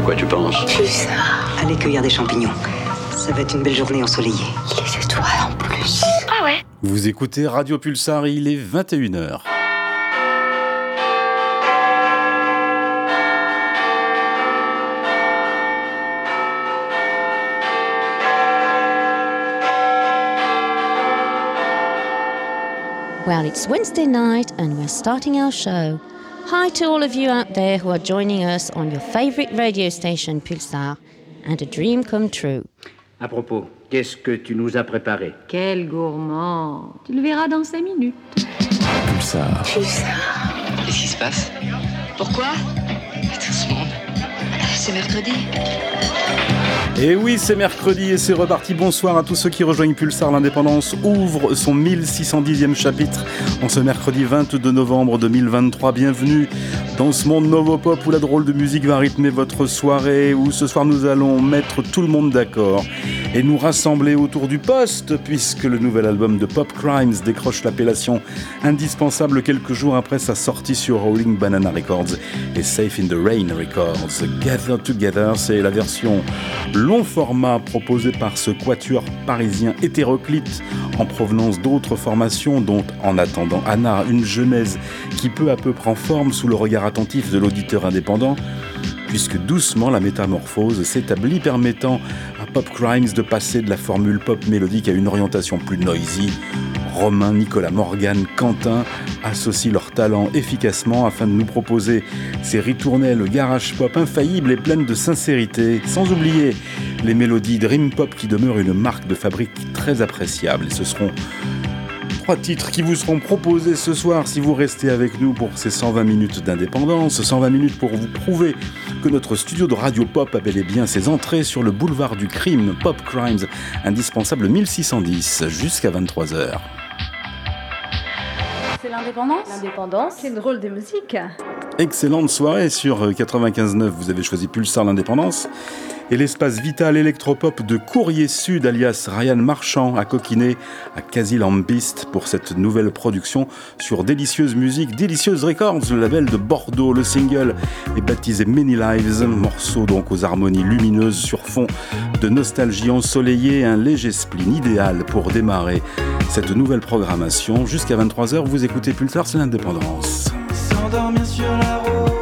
À quoi tu penses Pulsar. Allez cueillir des champignons. Ça va être une belle journée ensoleillée. Les étoiles en plus. Ah ouais Vous écoutez Radio Pulsar, il est 21h. Well, it's Wednesday night and we're starting our show. Hi to all of you out there who are joining us on your favorite radio station Pulsar and a dream come true. À propos, qu'est-ce que tu nous as préparé? Quel gourmand Tu le verras dans cinq minutes. Pulsar. Pulsar. Qu'est-ce qui se passe? Pourquoi? Tout ce monde. C'est mercredi. Et oui, c'est mercredi et c'est reparti. Bonsoir à tous ceux qui rejoignent Pulsar. L'indépendance ouvre son 1610e chapitre en ce mercredi 22 novembre 2023. Bienvenue dans ce monde Novopop où la drôle de musique va rythmer votre soirée, où ce soir nous allons mettre tout le monde d'accord et nous rassembler autour du poste, puisque le nouvel album de Pop Crimes décroche l'appellation indispensable quelques jours après sa sortie sur Rolling Banana Records et Safe in the Rain Records. Gather Together, c'est la version long format proposée par ce quatuor parisien hétéroclite en provenance d'autres formations, dont En attendant Anna, une genèse qui peu à peu prend forme sous le regard attentif de l'auditeur indépendant puisque doucement la métamorphose s'établit permettant Pop Crimes de passer de la formule pop mélodique à une orientation plus noisy. Romain, Nicolas Morgan, Quentin associent leurs talents efficacement afin de nous proposer ces ritournelles garage pop infaillibles et pleines de sincérité, sans oublier les mélodies dream pop qui demeurent une marque de fabrique très appréciable. Et ce seront trois titres qui vous seront proposés ce soir si vous restez avec nous pour ces 120 minutes d'indépendance, 120 minutes pour vous prouver que notre studio de radio pop a bel et bien ses entrées sur le boulevard du crime, Pop Crimes, indispensable 1610 jusqu'à 23h. C'est l'indépendance? L'indépendance. C'est drôle de musique. Excellente soirée sur 95.9, vous avez choisi Pulsar l'indépendance et l'espace vital électropop de Courrier Sud alias Ryan Marchand a coquiné à Quasi-Lambiste pour cette nouvelle production sur Délicieuse Musique, Délicieuse Records, le label de Bordeaux. Le single est baptisé Many Lives, morceau donc aux harmonies lumineuses sur fond de nostalgie ensoleillée, un léger spleen idéal pour démarrer cette nouvelle programmation. Jusqu'à 23h, vous écoutez Pulsar, c'est l'indépendance. S'endormir sur la route.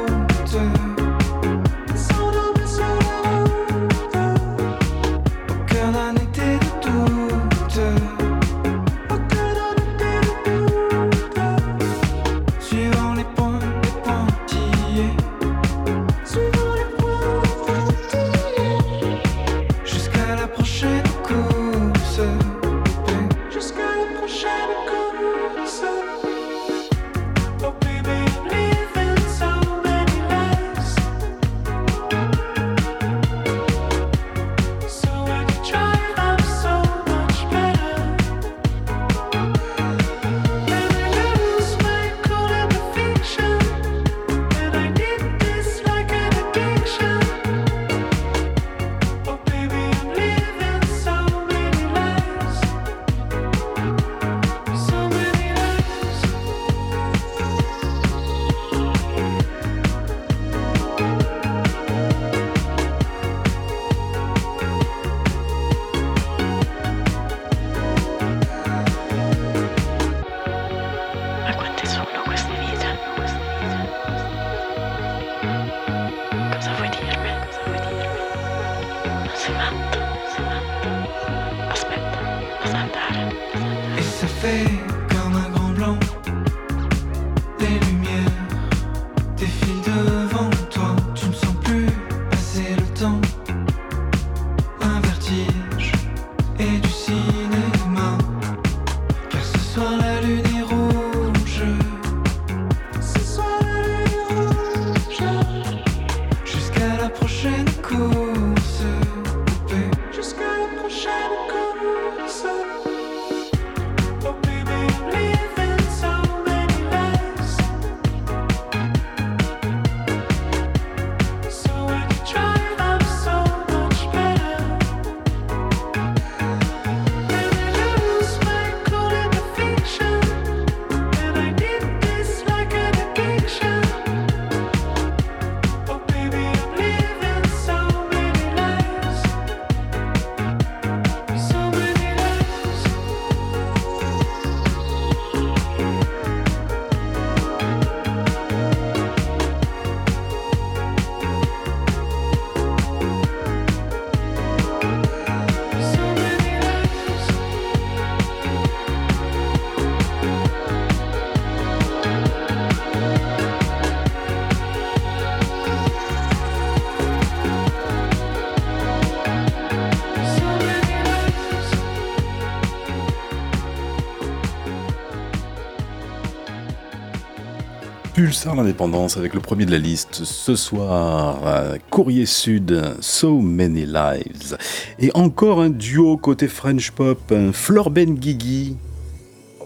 Pulsar l'indépendance avec le premier de la liste ce soir, euh, Courrier Sud, So Many Lives. Et encore un duo côté French Pop, un Flor Benguigui.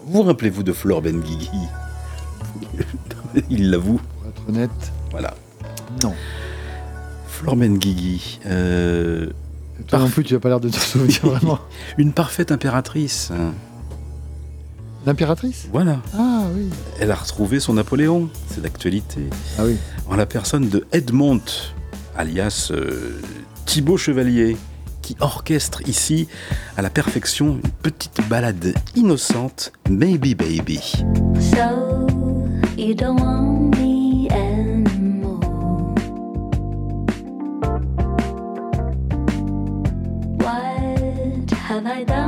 Vous rappelez-vous de Flor Benguigui Il l'avoue. Pour être honnête, Voilà. non. Flor Benguigui, euh, Toi non plus, tu n'as pas l'air de te souvenir vraiment. une parfaite impératrice. L'impératrice Voilà. Ah oui. Elle a retrouvé son Napoléon, c'est d'actualité. Ah oui. en la personne de Edmond, alias euh, Thibaut Chevalier, qui orchestre ici à la perfection une petite ballade innocente, Maybe Baby. So you don't want me anymore. What have I done?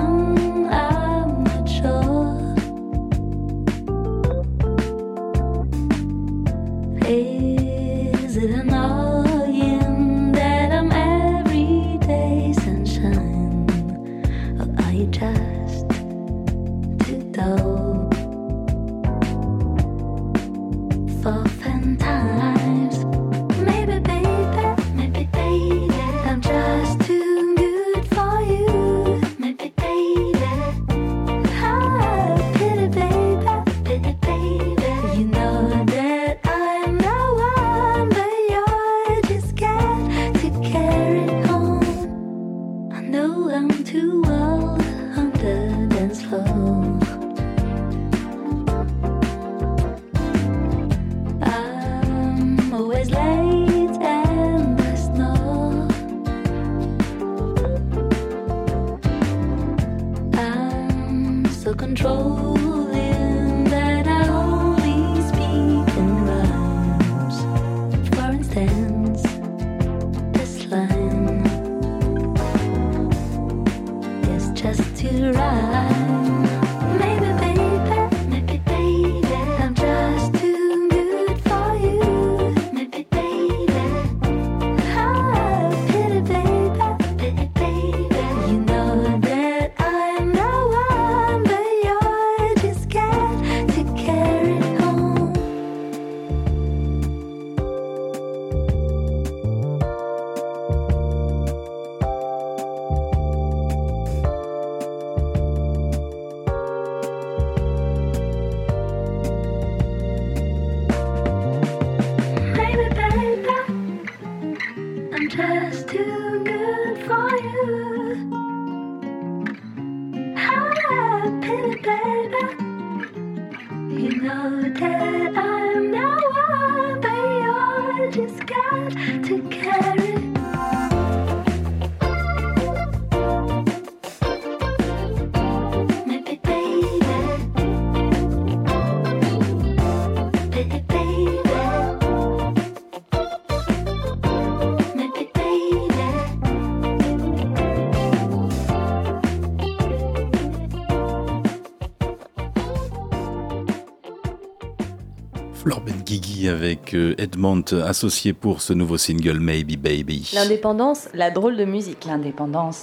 Avec euh, Edmond associé pour ce nouveau single Maybe Baby. L'indépendance, la drôle de musique. L'indépendance.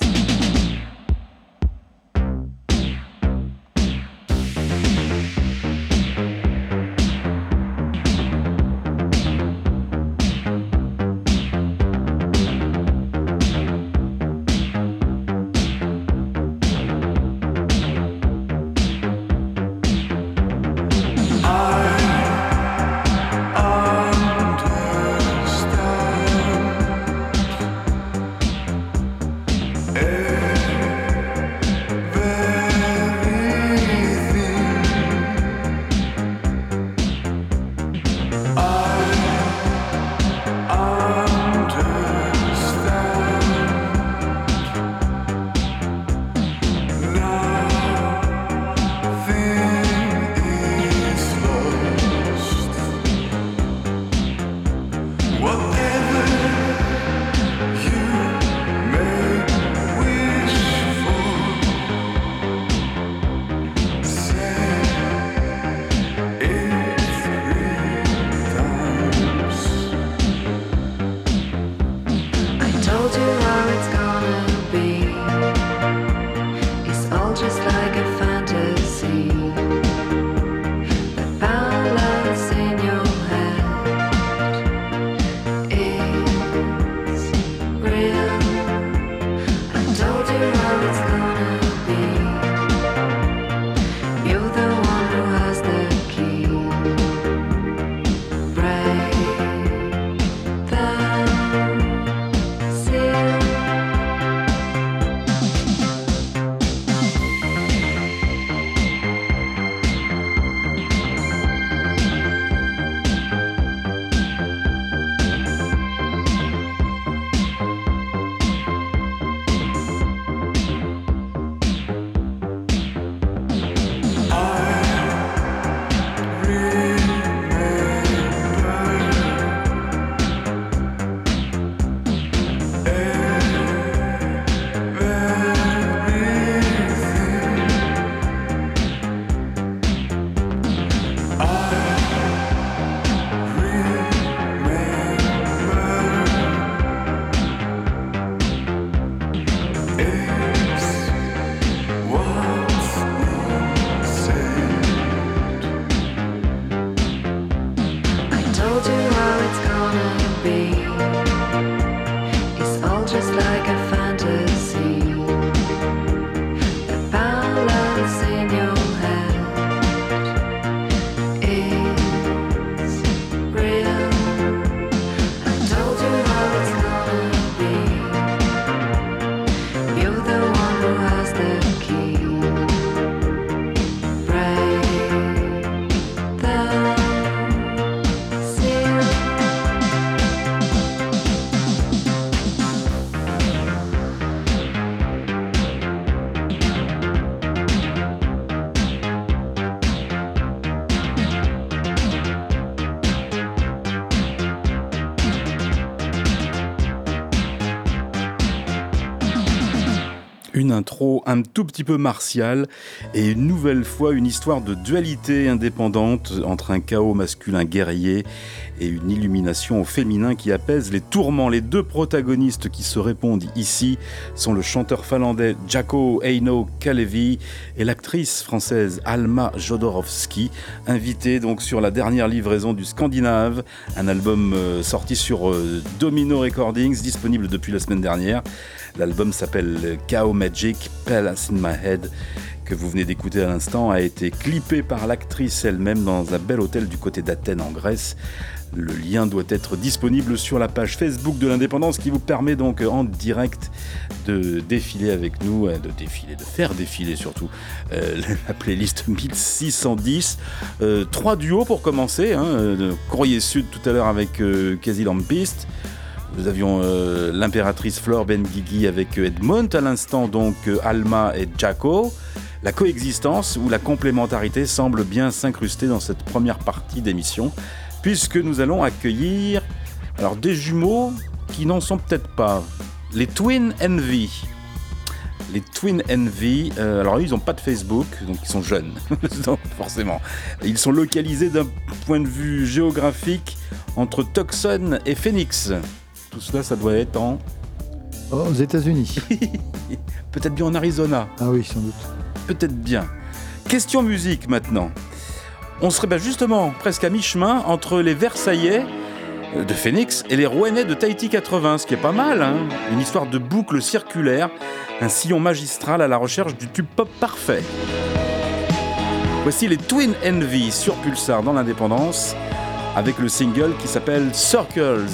Un tout petit peu martiale et une nouvelle fois une histoire de dualité indépendante entre un chaos masculin guerrier et une illumination au féminin qui apaise les tourments. Les deux protagonistes qui se répondent ici sont le chanteur finlandais Jako Eino Kalevi et l'actrice française Alma Jodorowsky, invitée donc sur la dernière livraison du Scandinave, un album euh, sorti sur euh, Domino Recordings, disponible depuis la semaine dernière. L'album s'appelle Chaos Magic, Palace in My Head, que vous venez d'écouter à l'instant, a été clippé par l'actrice elle-même dans un bel hôtel du côté d'Athènes en Grèce. Le lien doit être disponible sur la page Facebook de l'Indépendance qui vous permet donc en direct de défiler avec nous, euh, de défiler, de faire défiler surtout euh, la playlist 1610. Euh, trois duos pour commencer. Hein, euh, Courrier Sud tout à l'heure avec euh. Nous avions euh, l'impératrice Flore Benguigui avec euh, Edmond, à l'instant donc euh, Alma et Jaco. La coexistence ou la complémentarité semble bien s'incruster dans cette première partie d'émission, puisque nous allons accueillir alors des jumeaux qui n'en sont peut-être pas. Les Twin Envy. Les Twin Envy, euh, alors eux, ils n'ont pas de Facebook, donc ils sont jeunes, donc forcément. Ils sont localisés d'un point de vue géographique entre Tucson et Phoenix. Tout cela, ça doit être en. Oh, aux États-Unis. Peut-être bien en Arizona. Ah oui, sans doute. Peut-être bien. Question musique maintenant. On serait bah, justement presque à mi-chemin entre les Versaillais euh, de Phoenix et les Rouennais de Tahiti 80, ce qui est pas mal. hein. Une histoire de boucle circulaire, un sillon magistral à la recherche du tube pop parfait. Voici les Twin Envy sur Pulsar dans l'indépendance avec le single qui s'appelle Circles.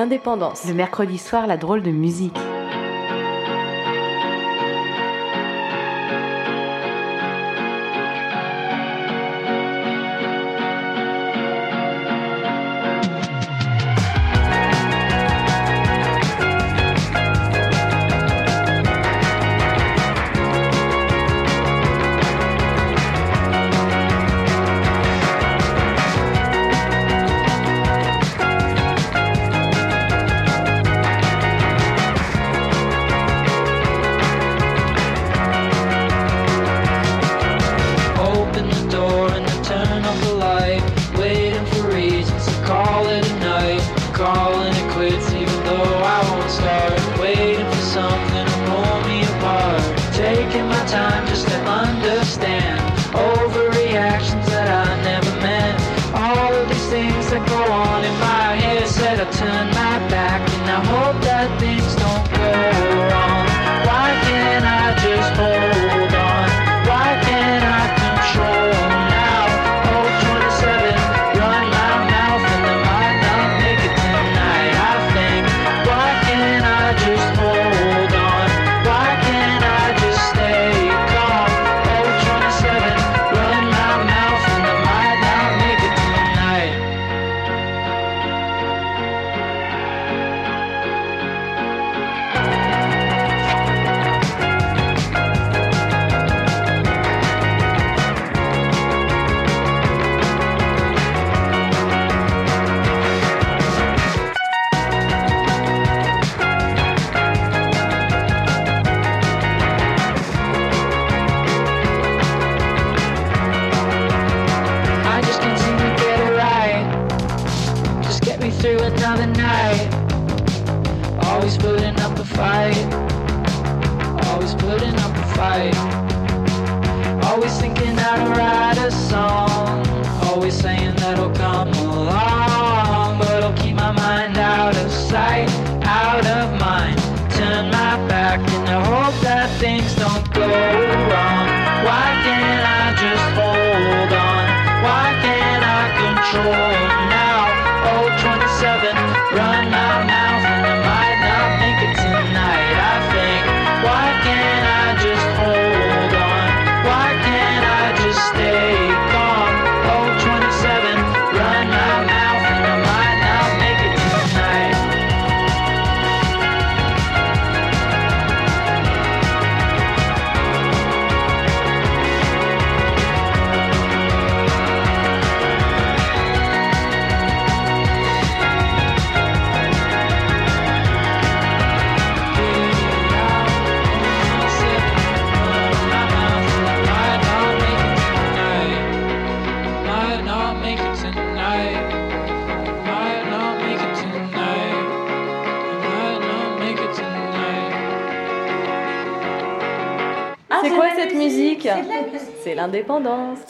L'indépendance. Le mercredi soir, la drôle de musique.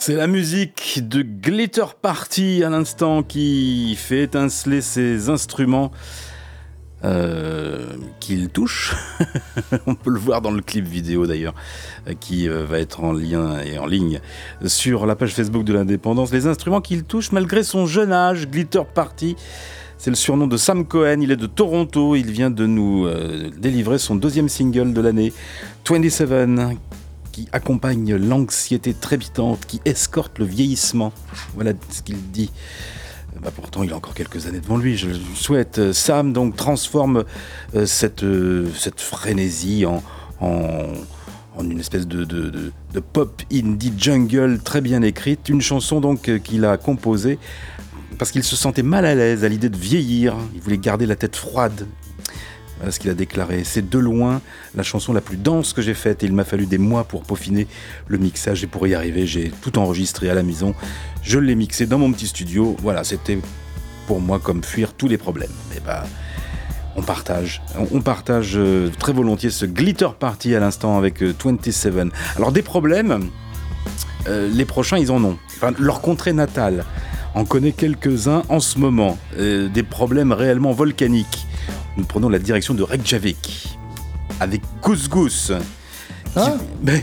C'est la musique de Glitter Party à l'instant qui fait étinceler ses instruments euh, qu'il touche. On peut le voir dans le clip vidéo d'ailleurs, euh, qui euh, va être en lien et en ligne sur la page Facebook de l'indépendance. Les instruments qu'il touche malgré son jeune âge, Glitter Party. C'est le surnom de Sam Cohen, il est de Toronto, il vient de nous délivrer son deuxième single de l'année, 27, qui accompagne l'anxiété trépidante, qui escorte le vieillissement. Voilà ce qu'il dit. Bah pourtant, il a encore quelques années devant lui, je le souhaite. Euh, Sam donc transforme euh, cette, euh, cette frénésie en, en, une espèce de, de- de- pop indie jungle très bien écrite. Une chanson donc euh, qu'il a composée parce qu'il se sentait mal à l'aise à l'idée de vieillir. Il voulait garder la tête froide. Voilà ce qu'il a déclaré. C'est de loin la chanson la plus dense que j'ai faite et il m'a fallu des mois pour peaufiner le mixage et pour y arriver, j'ai tout enregistré à la maison. Je l'ai mixé dans mon petit studio. Voilà, c'était pour moi comme fuir tous les problèmes. Mais bah, on partage, on partage euh, très volontiers ce glitter party à l'instant avec euh, 27. Alors des problèmes, euh, les prochains ils en ont. Enfin, leur contrée natale en connaît quelques-uns en ce moment. Euh, des problèmes réellement volcaniques. Nous prenons la direction de Reykjavik avec Goose Goose Ah, Ben,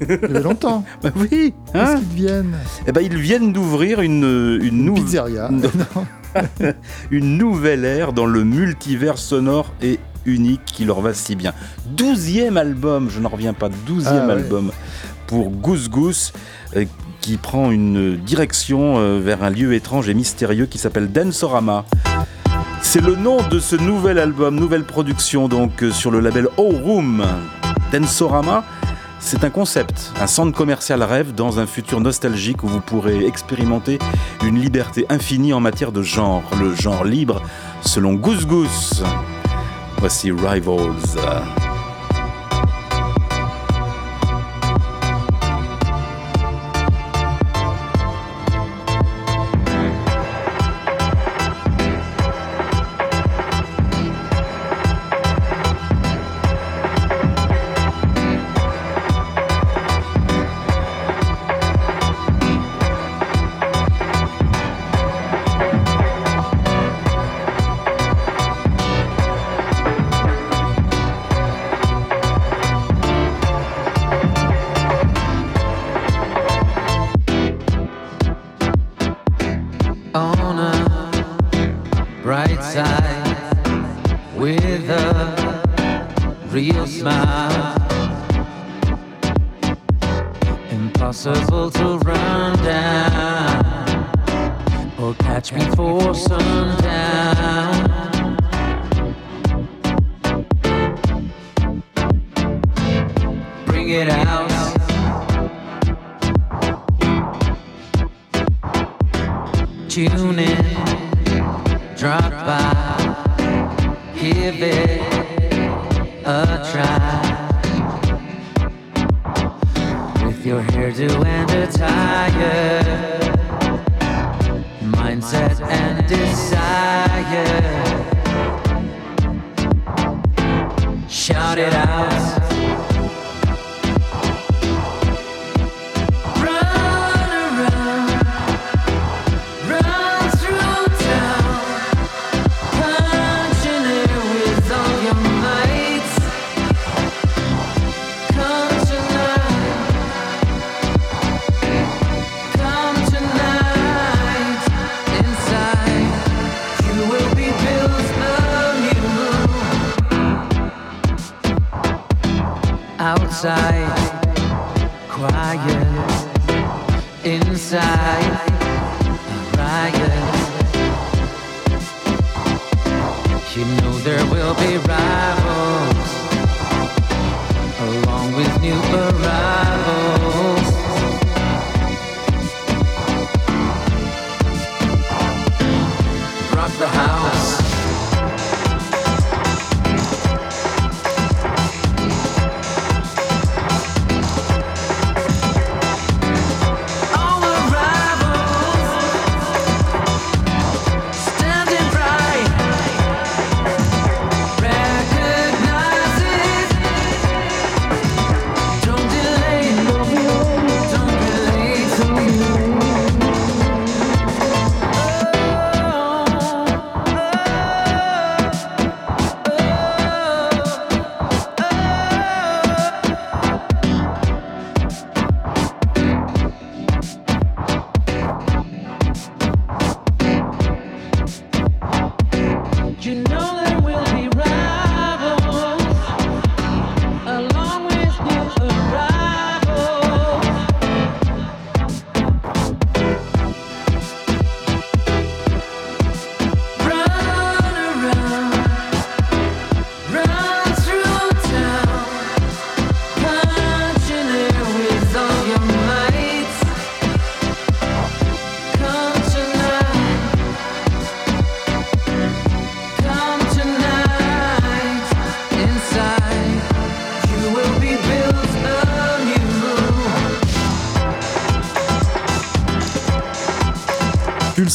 il y avait longtemps. ben oui, Qu'est-ce hein qu'ils deviennent Eh ben, ils viennent d'ouvrir une, une, Une nou- pizzeria. Non. une nouvelle ère dans le multivers sonore et unique qui leur va si bien. Douzième album, je n'en reviens pas, douzième Ah ouais. album pour Goose Goose, euh, qui prend une direction euh, vers un lieu étrange et mystérieux qui s'appelle Dansorama. C'est le nom de ce nouvel album, nouvelle production donc euh, sur le label O Room. Dansorama, c'est un concept, un centre commercial rêve dans un futur nostalgique où vous pourrez expérimenter une liberté infinie en matière de genre, le genre libre selon Goose Goose. Voici Rivals.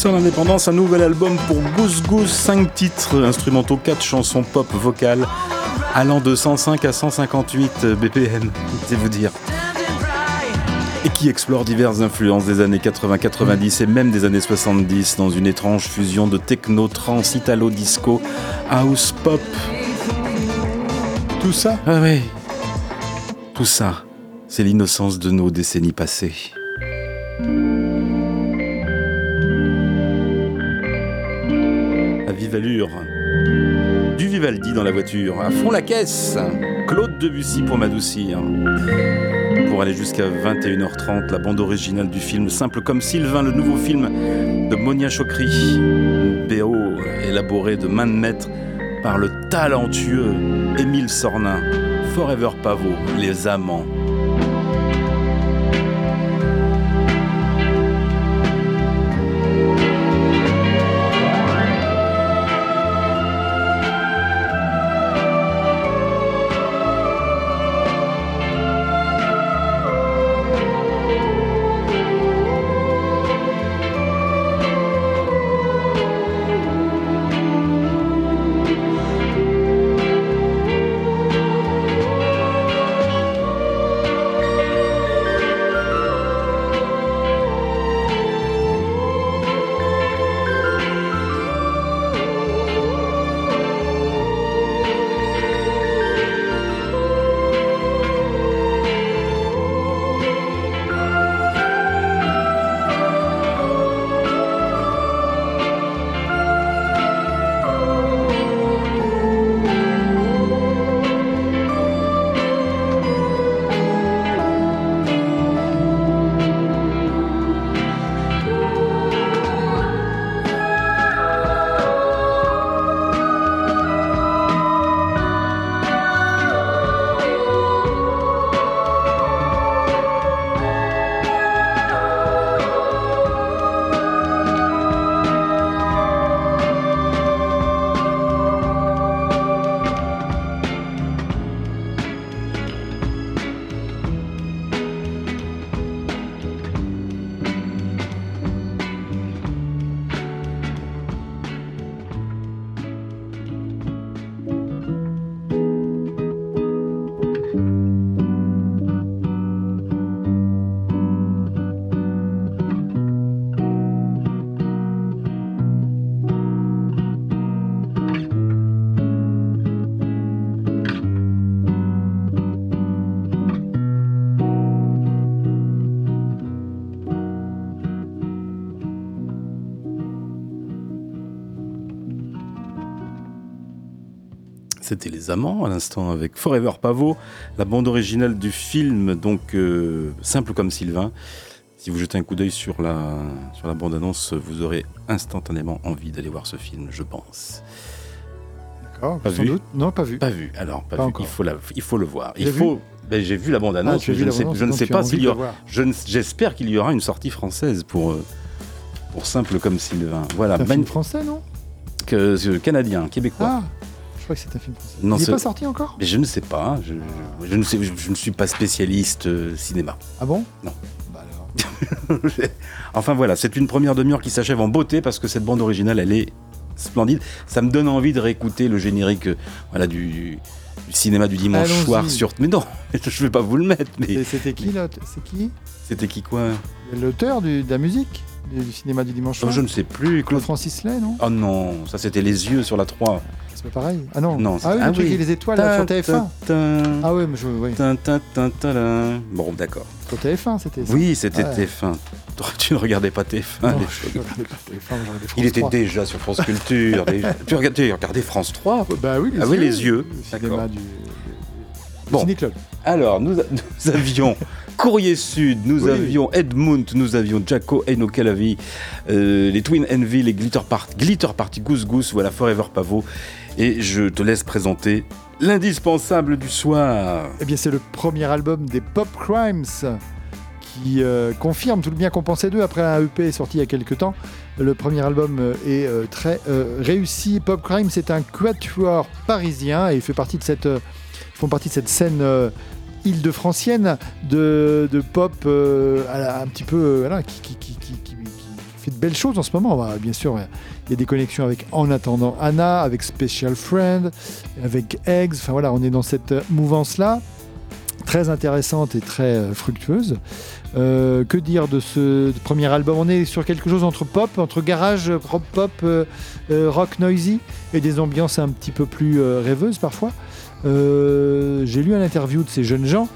Pulsar l'indépendance, un nouvel album pour Goose Goose, 5 titres instrumentaux, 4 chansons pop vocales, allant de 105 à 158 BPM, c'est vous dire. Et qui explore diverses influences des années 80-90 et même des années 70 dans une étrange fusion de techno, trance, italo, disco, house, pop. Tout ça? Ah oui. Tout ça, c'est l'innocence de nos décennies passées. Du Vivaldi dans la voiture, à fond la caisse. Claude Debussy pour m'adoucir. Pour aller jusqu'à 21h30, la bande originale du film Simple comme Sylvain, le nouveau film de Monia Chokri. BO élaboré de main de maître par le talentueux Émile Sornin. Forever Pavot, Les Amants. C'était Les Amants à l'instant avec Forever Pavot, la bande originale du film, donc euh, simple comme Sylvain. Si vous jetez un coup d'œil sur la, sur la bande-annonce, vous aurez instantanément envie d'aller voir ce film, je pense. D'accord, Pas sans vu doute. Non, pas vu. Pas vu, alors pas, Pas vu. encore. Il faut, la- il faut le voir. Il J'ai faut. Ben, J'ai vu la Ah, bande-annonce, vu je ne sais, je ne pas s'il y aura. je J'espère qu'il y aura une sortie française pour, euh, pour simple comme Sylvain. Voilà, un film français, non? Que- euh, canadien, québécois. Ah, je crois que c'est un film français. Non, Il n'est c'est- pas sorti encore? Mais je ne sais pas. Je, je- je ne, sais, je, je ne suis pas spécialiste euh, cinéma. Ah bon? Non. Bah alors. enfin voilà, c'est une première demi-heure qui s'achève en beauté parce que cette bande originale, elle est splendide. Ça me donne envie de réécouter le générique euh, voilà, du, du cinéma du dimanche soir sur. Mais non, je vais pas vous le mettre. Mais C'était qui là C'est qui? C'était qui quoi? L'auteur de la musique du, du cinéma du dimanche Oh, soir? Je ne sais plus. Claude Claude. Francis Lay, non? Oh non, ça c'était les yeux sur la 3. C'est pas pareil. Ah non. Non, ah oui, c'est- le truc avec les étoiles là, sur TF1. Ah ouais, mais je, oui. Bon, d'accord. Sur TF1, c'était ça. Oui, c'était Ouais. TF1. Tu ne regardais pas TF1 à Non, je regardais pas TF1, je regardais France Il était 3. déjà sur France Culture. déjà. Tu regardais, regardais France 3 Bah oui, les Ah yeux. oui, les yeux. Le cinéma D'accord. du, du Bon. Ciné-Club. Alors, nous, nous avions Courrier Sud, nous Oui. avions Edmund, nous avions Jaco Eno Calavi, euh, les Twin Envy, les Glitter Party, Glitter Party Goose Goose, voilà Forever Pavot. Et je te laisse présenter l'indispensable du soir. Eh bien, c'est le premier album des Pop Crimes qui euh, confirme tout le bien qu'on pensait d'eux après un EP sorti il y a quelques temps. Le premier album euh, est euh, très réussi. Pop Crime, c'est un quatuor parisien et il fait partie de cette, font partie de cette scène île-de-francienne de, de pop un petit peu qui- qui- qui fait de belles choses en ce moment. Bah, bien sûr, il y a des connexions avec En attendant Anna, avec Special Friend, avec Eggs. Enfin voilà, on est dans cette euh, mouvance-là très intéressante et très euh, fructueuse. Euh, que dire de ce premier album? On est sur quelque chose entre pop, entre garage, pop, euh, euh, rock noisy et des ambiances un petit peu plus rêveuses parfois. J'ai lu un interview de ces jeunes gens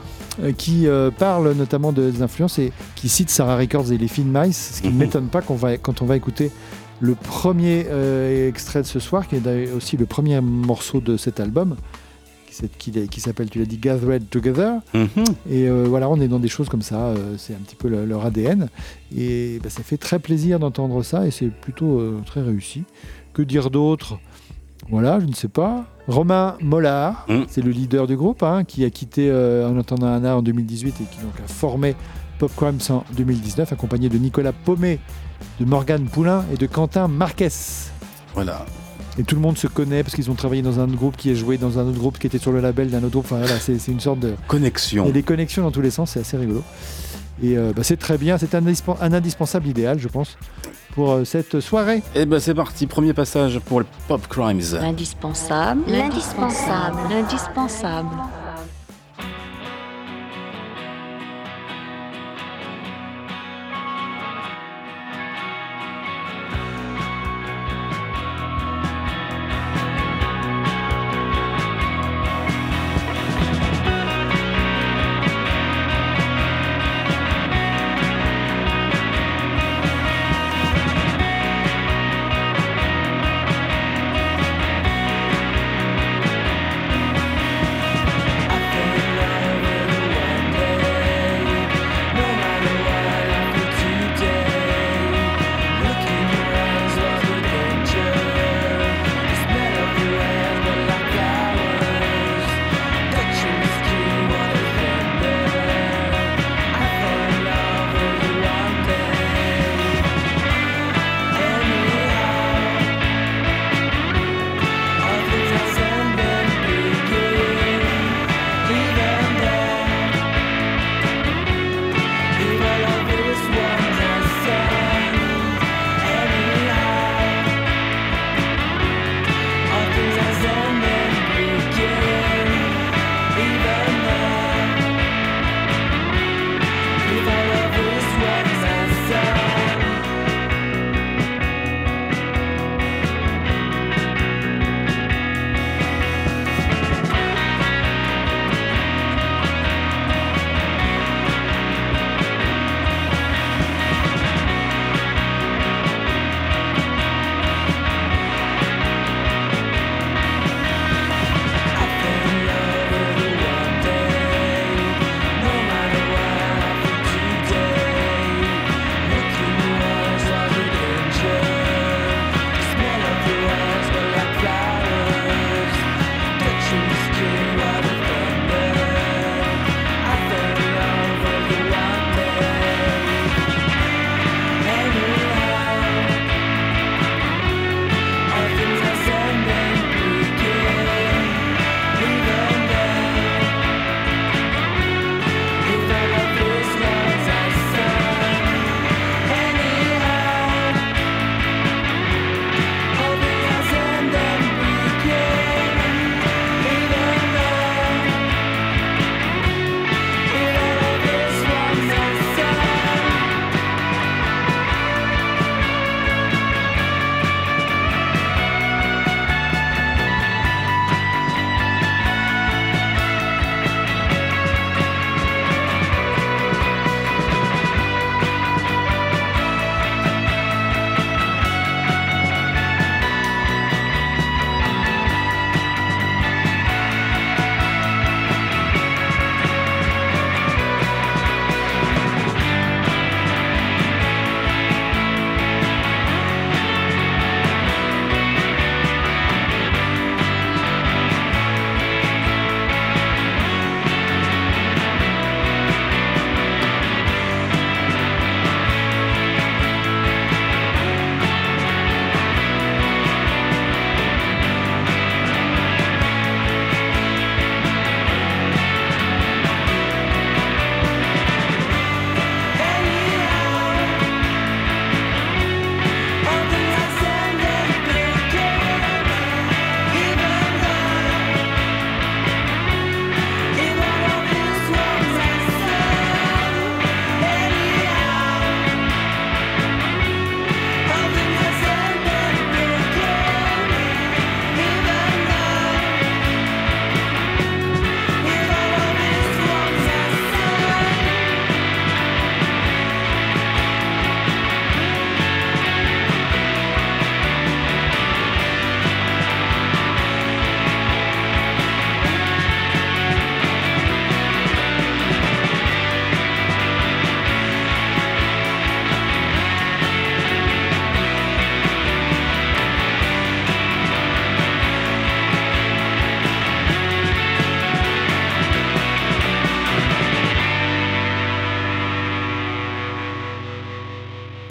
qui euh, parle notamment de- des influences et qui cite Sarah Records et les Finn Mice, ce qui ne Mhm. m'étonne pas va, quand on va écouter le premier euh, extrait de ce soir, qui est aussi le premier morceau de cet album, qui s'appelle, tu l'as dit, Gathered Together. Mhm. Et euh, voilà, on est dans des choses comme ça, euh, c'est un petit peu le- leur ADN. Et bah, ça fait très plaisir d'entendre ça et c'est plutôt très réussi. Que dire d'autre? Voilà, je ne sais pas. Romain Mollard, Mm. c'est le leader du groupe, hein, qui a quitté En entendant Anna en 2018 et qui donc a formé Pop Crimes en 2019, accompagné de Nicolas Paumet, de Morgane Poulain et de Quentin Marquez. Voilà. Et tout le monde se connaît parce qu'ils ont travaillé dans un autre groupe qui est joué dans un autre groupe qui était sur le label d'un autre groupe. Enfin voilà, c'est une sorte de. Connexion. Il y a des connexions dans tous les sens, c'est assez rigolo. Et euh, bah, c'est très bien, c'est un, indispen- un indispensable idéal, je pense, pour euh, cette soirée. Et ben c'est parti, premier passage pour le Pop Crimes. L'indispensable, l'indispensable, l'indispensable.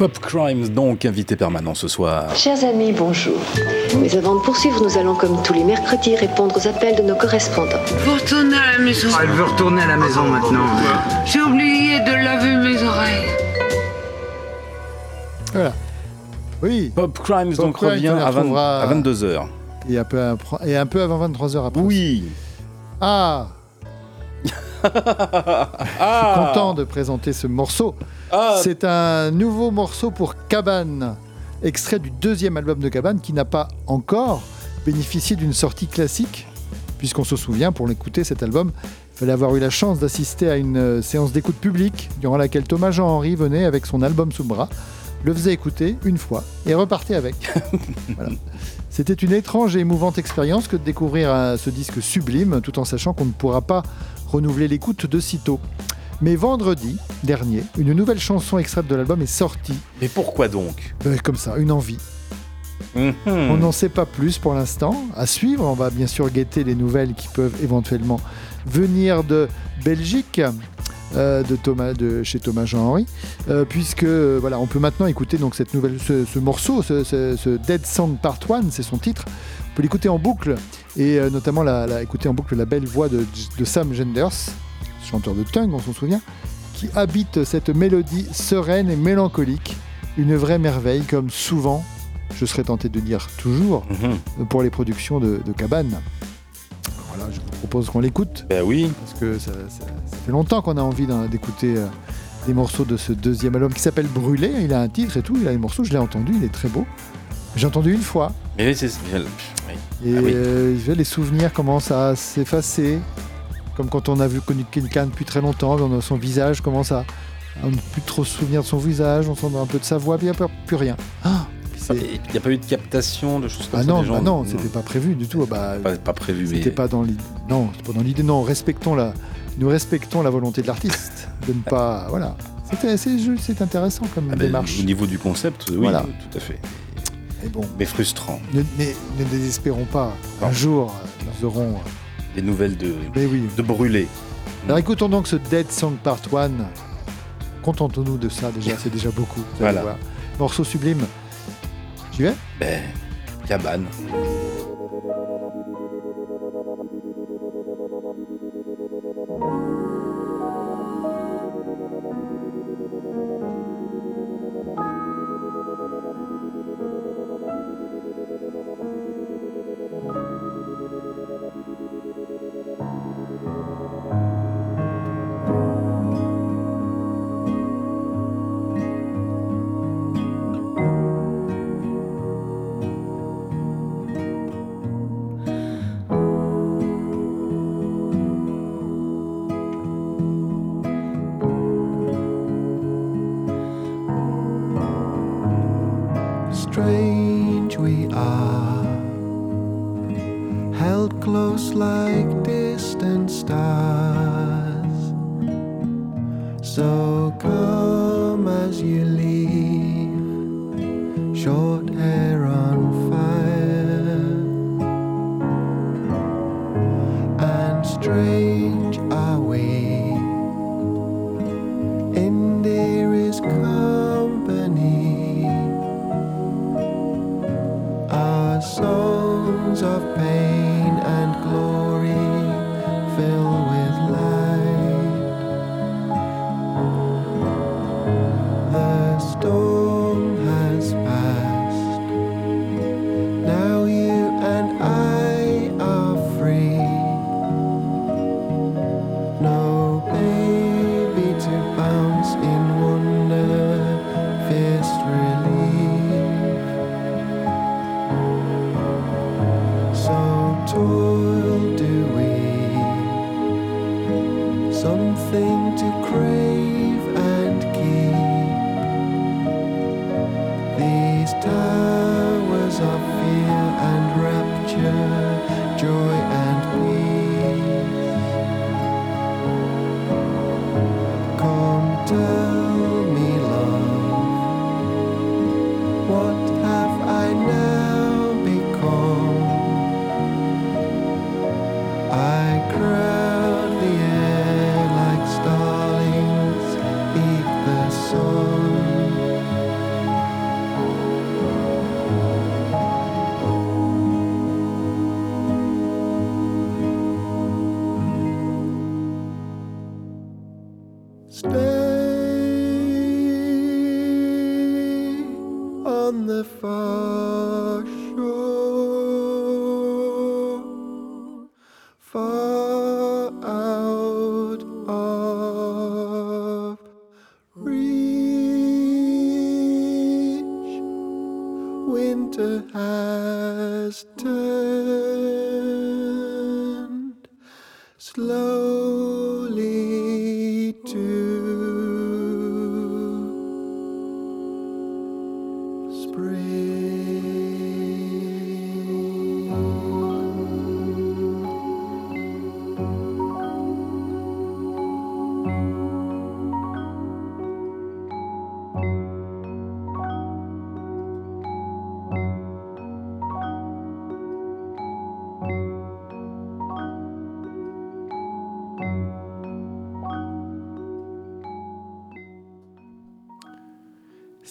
Pop Crimes, donc invité permanent ce soir. Chers amis, bonjour. Mais avant de poursuivre, nous allons comme tous les mercredis répondre aux appels de nos correspondants. Vous retournez à la maison. Elle veut retourner à la maison maintenant. J'ai oublié de laver mes oreilles. Voilà. Oui. Pop Crimes Pop donc Crimes, revient à, 20 retrouvera- à 22h. Et un peu, après- et un peu avant 23h après. Oui. Ah Ah Je suis content de présenter ce morceau. Ah. C'est un nouveau morceau pour Cabane, extrait du deuxième album de Cabane qui n'a pas encore bénéficié d'une sortie classique, puisqu'on se souvient, pour l'écouter cet album, il fallait avoir eu la chance d'assister à une euh, séance d'écoute publique durant laquelle Thomas Jean-Henri venait avec son album sous le bras, le faisait écouter une fois et repartait avec. Voilà. C'était une étrange et émouvante expérience que de découvrir euh, ce disque sublime, tout en sachant qu'on ne pourra pas renouveler l'écoute de sitôt. Mais vendredi dernier, une nouvelle chanson extraite de l'album est sortie. Mais pourquoi donc? Euh, comme ça, une envie. Mhm. On n'en sait pas plus pour l'instant. À suivre, on va bien sûr guetter les nouvelles qui peuvent éventuellement venir de Belgique. euh, de Thomas, de chez Thomas Jean-Henri, euh, puisque euh, voilà, on peut maintenant écouter donc cette nouvelle, ce, ce morceau, ce, ce- ce Dead Song Part 1, c'est son titre. On peut l'écouter en boucle et euh, notamment la, la- écouter en boucle la belle voix de, de Sam Genders, chanteur de Tung, on s'en souvient, qui habite cette mélodie sereine et mélancolique, une vraie merveille, comme souvent, je serais tenté de dire toujours, Mhm. pour les productions de, de Cabane. Voilà, je vous propose qu'on l'écoute. Ben oui. Parce que ça, ça- ça fait longtemps qu'on a envie d'écouter euh, des morceaux de ce deuxième album qui s'appelle Brûlé. Il a un titre et tout, il a les morceaux, je l'ai entendu, il est très beau. J'ai entendu une fois. Mais c'est. Et Ah oui. euh, les souvenirs commencent à s'effacer. Comme quand on a vu connu quelqu'un depuis très longtemps, on son visage commence à. à ne plus trop se souvenir de son visage, on s'en un peu de sa voix, puis il n'y a plus rien. Ah, Il n'y a pas eu de captation de choses comme ah ça non, des gens bah non, c'était pas prévu du tout. Bah, pas, pas prévu, mais. C'était pas dans l'idée. Non, pas dans l'idée. Non, respectons la. Nous respectons la volonté de l'artiste de ne pas. Voilà. C'est intéressant comme Ah ben, démarche. Au niveau du concept, oui, Voilà. tout à fait. Mais bon. Mais frustrant. Ne, mais ne désespérons pas. Un jour, euh, nous aurons. euh, Des nouvelles de, Mais oui. de brûler. Alors écoutons donc ce Dead Song Part 1. Contentons-nous de ça déjà, c'est déjà beaucoup. vous allez Voilà. voir. Morceau sublime. J'y vais? Ben, cabane. just like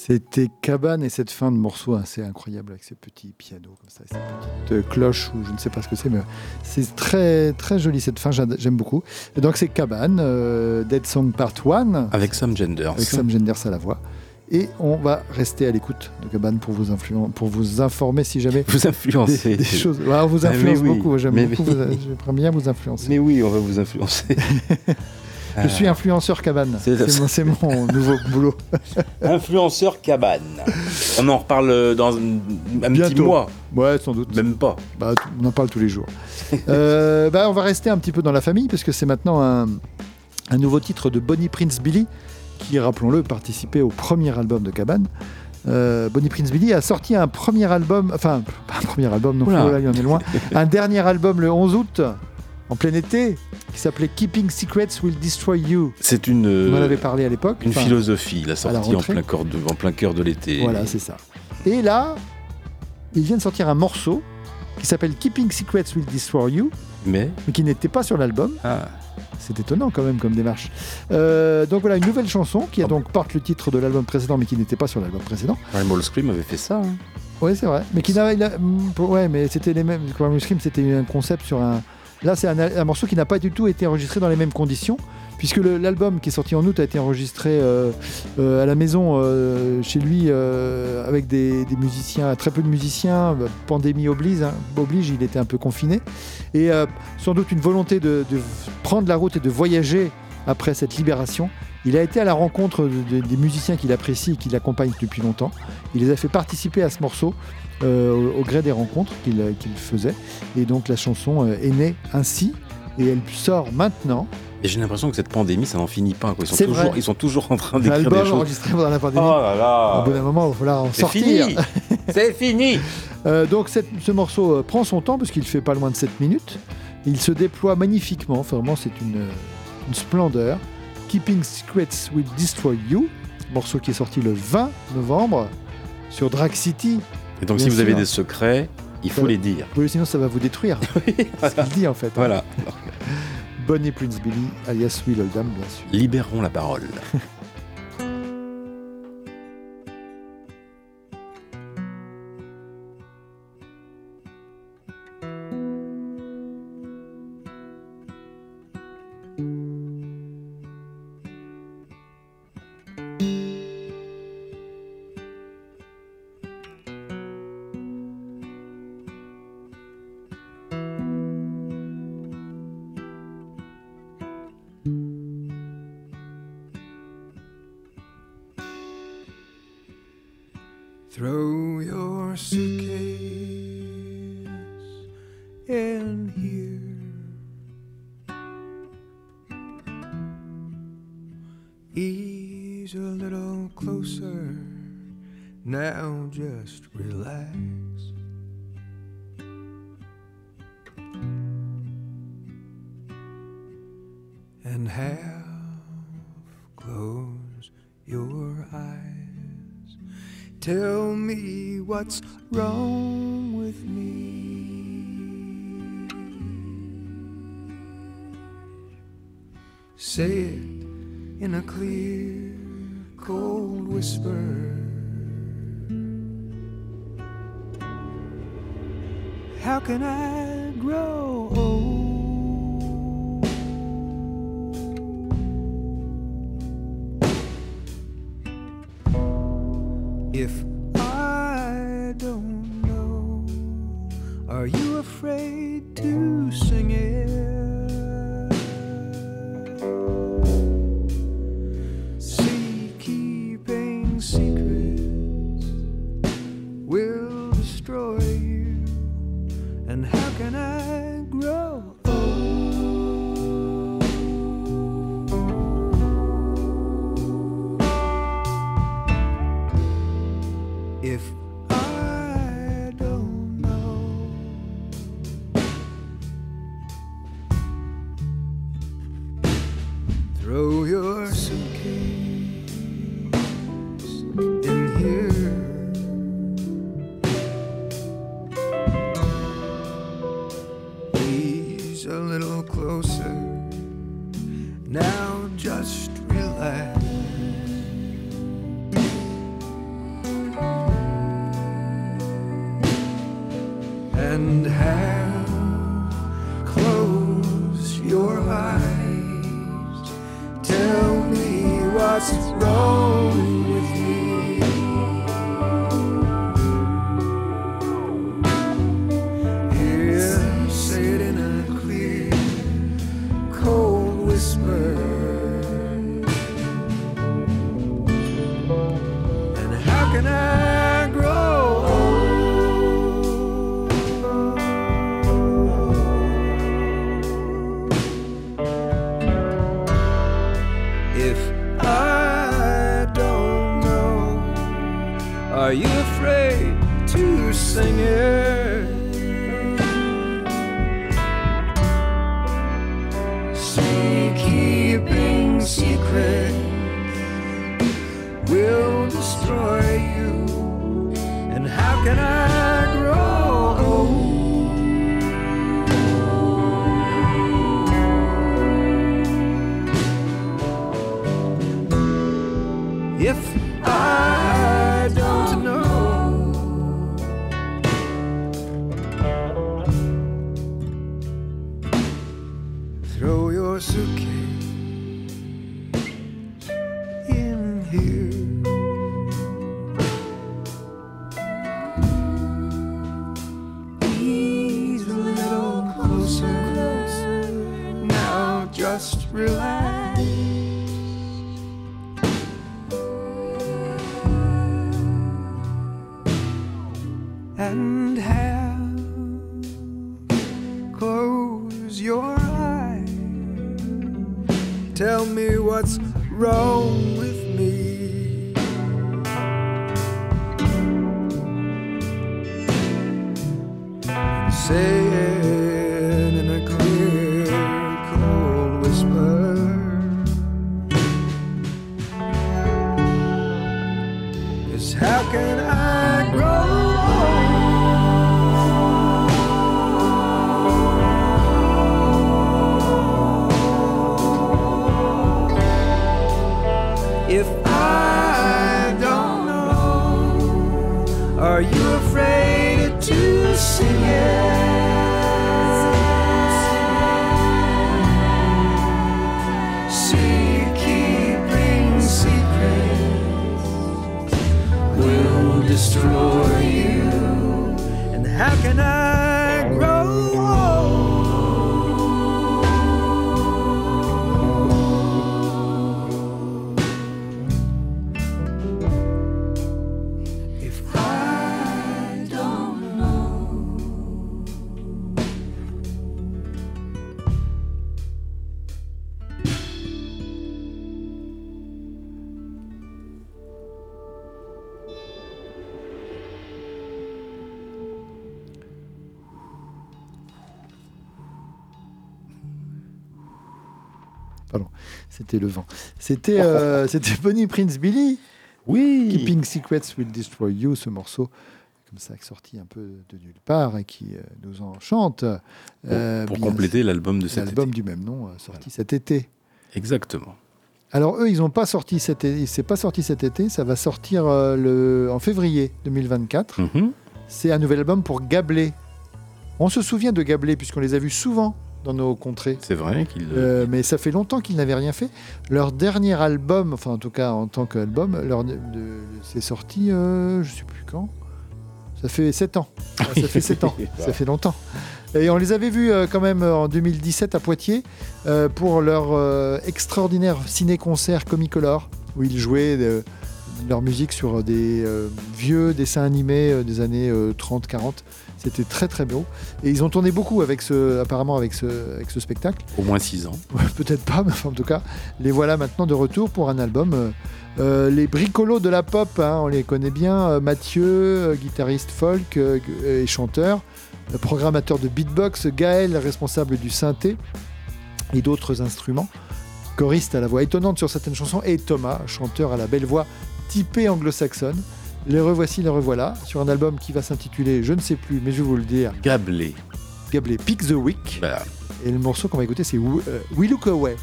C'était Cabane et cette fin de morceau assez incroyable avec ces petits pianos comme ça, et ces petites euh, cloches ou je ne sais pas ce que c'est, mais c'est très très joli cette fin, j'aime beaucoup. Et donc c'est Cabane, euh, Dead Song Part 1 Avec Sam Genders. avec Sam Genders à la voix. Et on va rester à l'écoute de Cabane pour vous, pour vous informer si jamais Vous influencer. des, des choses. Ouais, on vous Ah, influence oui. beaucoup, j'aime Mais beaucoup, oui. j'aimerais bien vous influencer. Mais oui, on va vous influencer. Je suis influenceur Cabane, C'est- mon, nouveau boulot. Influenceur cabane. On en reparle dans un, un petit Bientôt. mois. Ouais, sans doute. Même pas. Bah, on en parle tous les jours. Euh, bah, on va rester un petit peu dans la famille, parce que c'est maintenant un, un nouveau titre de Bonnie Prince Billy, qui, rappelons-le, participait au premier album de Cabane. Euh, Bonnie Prince Billy a sorti un premier album, enfin, pas un premier album, non, là, il en est loin, un dernier album le 11 août, en plein été, qui s'appelait Keeping Secrets Will Destroy You. C'est une, On en avait parlé à l'époque. une Enfin, philosophie, la à la sortie en plein, cœur de, en plein cœur de l'été. Voilà, c'est ça. Et là, il vient de sortir un morceau qui s'appelle Keeping Secrets Will Destroy You, Mais mais qui n'était pas sur l'album. ah, C'est étonnant quand même comme démarche. Euh, donc voilà, une nouvelle chanson qui a Ah donc porte le titre de l'album précédent, mais qui n'était pas sur l'album précédent. Primal Scream avait fait ça. hein. Oui, c'est vrai. Mais qui n'a, il a- mm, ouais, mais c'était les mêmes. Primal Scream, c'était un concept sur un. Là, c'est un, morceau qui n'a pas du tout été enregistré dans les mêmes conditions, puisque l'album qui est sorti en août a été enregistré euh, euh, à la maison euh, chez lui avec des, musiciens, très peu de musiciens. Pandémie oblige, hein, oblige, il était un peu confiné, et sans doute une volonté de prendre la route et de voyager après cette libération. Il a été à la rencontre de- de- des musiciens qu'il apprécie et qui l'accompagnent depuis longtemps. Il les a fait participer à ce morceau euh, au, au gré des rencontres qu'il euh, qu'il faisait. Et donc la chanson euh, est née ainsi et elle sort maintenant. Et j'ai l'impression que cette pandémie, ça n'en finit pas. quoi. Ils, sont toujours, vrai. ils sont toujours en train d'écrire des L'album choses. enregistré pendant la pandémie. Oh là là Au bout d'un moment, il va falloir en C'est sortir. fini C'est fini Euh, donc cette- ce morceau prend son temps parce qu'il fait pas loin de 7 minutes. Il se déploie magnifiquement. Enfin, vraiment, c'est une, une splendeur. Keeping Secrets Will Destroy You, morceau qui est sorti le 20 novembre sur Drag City. Et donc, Bien si vous avez des secrets, il faut Ça- les dire. Oui, sinon ça va vous détruire. c'est ce qu'il dit en fait. hein. Voilà. Bonnie Prince Billy, alias Will Oldham, bien sûr. Libérons la parole. what's wrong with me. Say it in a clear, cold whisper. How can I grow old? If are you afraid to sing it? Pardon, c'était le vent. C'était euh, c'était Bonnie Prince Billy. Oui. Keeping Secrets Will Destroy You, ce morceau comme ça, sorti un peu de nulle part et qui euh, nous enchante. Euh, pour compléter l'album de cet L'album été. du même nom, euh, sorti cet été. Exactement. Alors eux, ils n'ont pas sorti cet été. C'est pas sorti cet été. Ça va sortir euh, le, en février 2024. Mhm. C'est un nouvel album pour Gablé. On se souvient de Gablé puisqu'on les a vus souvent dans nos contrées. C'est vrai qu'il. Euh, mais ça fait longtemps qu'ils n'avaient rien fait. Leur dernier album, enfin en tout cas en tant qu'album, leur c'est sorti, euh, je sais plus quand. Ça fait 7 ans. Ah, ça fait 7 ans. ça fait longtemps. Et on les avait vus euh, quand même en 2017 à Poitiers euh, pour leur euh, extraordinaire ciné-concert Comicolor où ils jouaient leur musique sur des vieux dessins animés des années 30-40. C'était très très beau. Et ils ont tourné beaucoup avec ce, apparemment avec ce, avec ce spectacle. Au moins 6 ans. Ouais, Peut-être pas, mais enfin, en tout cas, les voilà maintenant de retour pour un album. euh, euh, les bricolos de la pop, hein, on les connaît bien. euh, Mathieu, guitariste folk et chanteur, programmateur de beatbox, Gaël, responsable du synthé et d'autres instruments. choriste à la voix étonnante sur certaines chansons, et Thomas, chanteur à la belle voix typée anglo-saxonne. Les revoici, les revoilà, sur un album qui va s'intituler, je ne sais plus, mais je vais vous le dire, Gablé. Gablé Pick the Week. Voilà. Et le morceau qu'on va écouter, c'est We euh, We Look Away.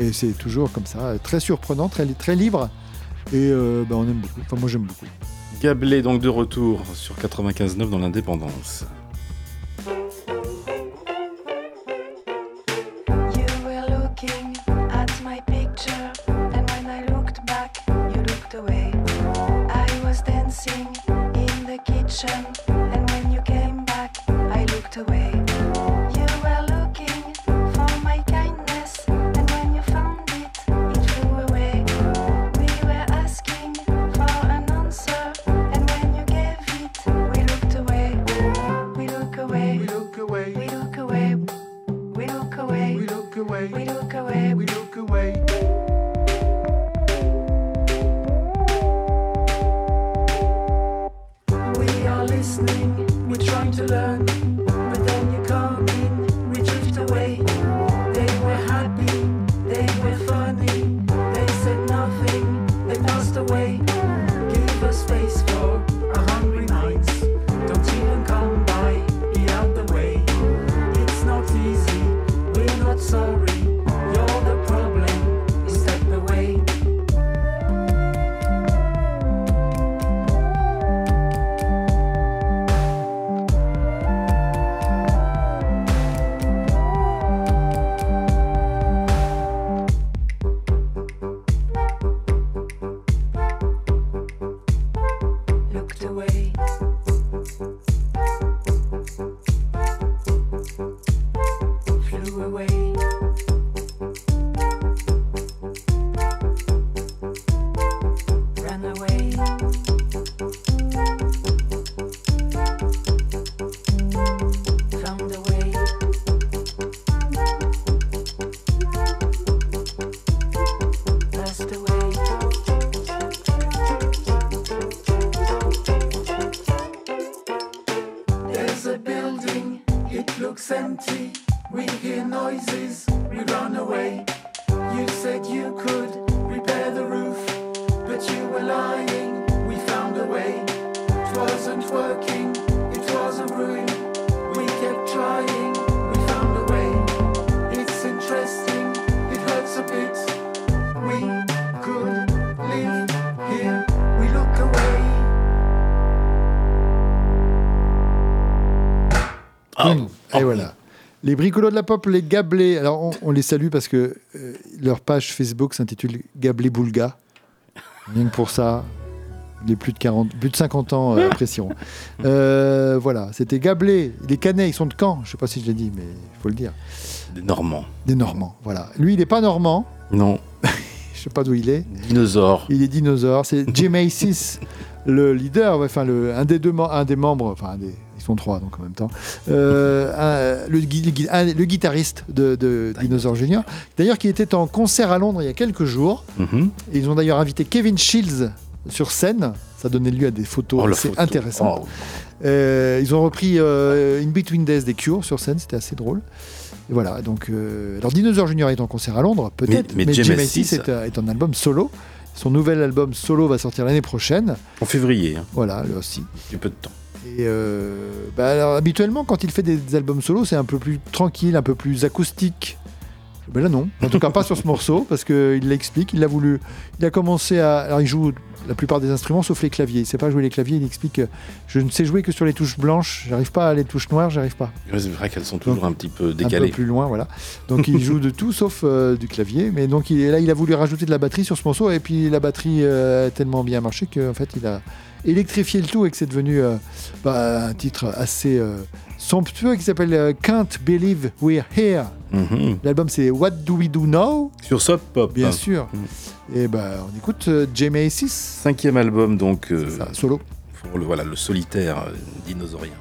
Et c'est toujours comme ça, très surprenant, très, très libre. Et euh, bah, on aime beaucoup. Enfin, moi, j'aime beaucoup. Gablé donc de retour sur 95.9 dans l'indépendance. The empty. We hear noises, we run away. Les bricolos de la pop, les Gablés. Alors, on, on les salue parce que euh, leur page Facebook s'intitule Gablé Boulga. Rien que pour ça, les plus de, 40, plus de 50 ans euh, apprécieront. Euh, voilà, c'était Gablé. Les Canets, ils sont de Caen. Je ne sais pas si je l'ai dit, mais il faut le dire. Des Normands. Des Normands, voilà. Lui, il n'est pas normand. Non. Je sais pas d'où il est. Dinosaure. Il est dinosaure. C'est Jim Macy's, le leader, enfin le, un des deux, un des membres, enfin un des- ils sont trois donc en même temps, euh, un- le, gui- le gui- un- le guitariste de, de Dinosaur Junior. D'ailleurs, qui était en concert à Londres il y a quelques jours. Mhm. Ils ont d'ailleurs invité Kevin Shields sur scène. Ça donnait lieu à des photos Oh, assez photo. intéressantes. Oh. Euh, ils ont repris euh, In Between Days des Cure sur scène, c'était assez drôle. Et voilà, donc. euh, alors, Dinosaur Junior est en concert à Londres, peut-être, Mais- mais, mais est, est en album solo. Son nouvel album solo va sortir l'année prochaine. En février, hein. Voilà, lui aussi. du peu de temps. Et euh, bah alors, habituellement, quand il fait des, des albums solo, c'est un peu plus tranquille, un peu plus acoustique. Mais là, non. En tout cas, pas sur ce morceau, parce qu'il l'explique. Il a voulu. Il a commencé à. Alors, il joue la plupart des instruments, sauf les claviers. Il sait pas jouer les claviers. Il explique que je ne sais jouer que sur les touches blanches. J'arrive pas à les touches noires. J'arrive pas. Ouais, C'est vrai qu'elles sont toujours un petit peu Un décalées. peu plus loin, voilà. Donc il joue de tout sauf euh, du clavier. Mais donc il, là, il a voulu rajouter de la batterie sur ce morceau. Et puis la batterie euh, a tellement bien marché qu'en fait, il a électrifié le tout et que c'est devenu euh, bah, un titre assez somptueux qui s'appelle Can't Believe We're Here. Mhm. L'album, c'est What Do We Do Now? Sur Sub Pop. Bien hein. sûr. Mm. Et ben, on écoute euh, Jamie 6 Cinquième album, donc. euh, solo. Pour le, voilà, le solitaire euh, dinosaurien.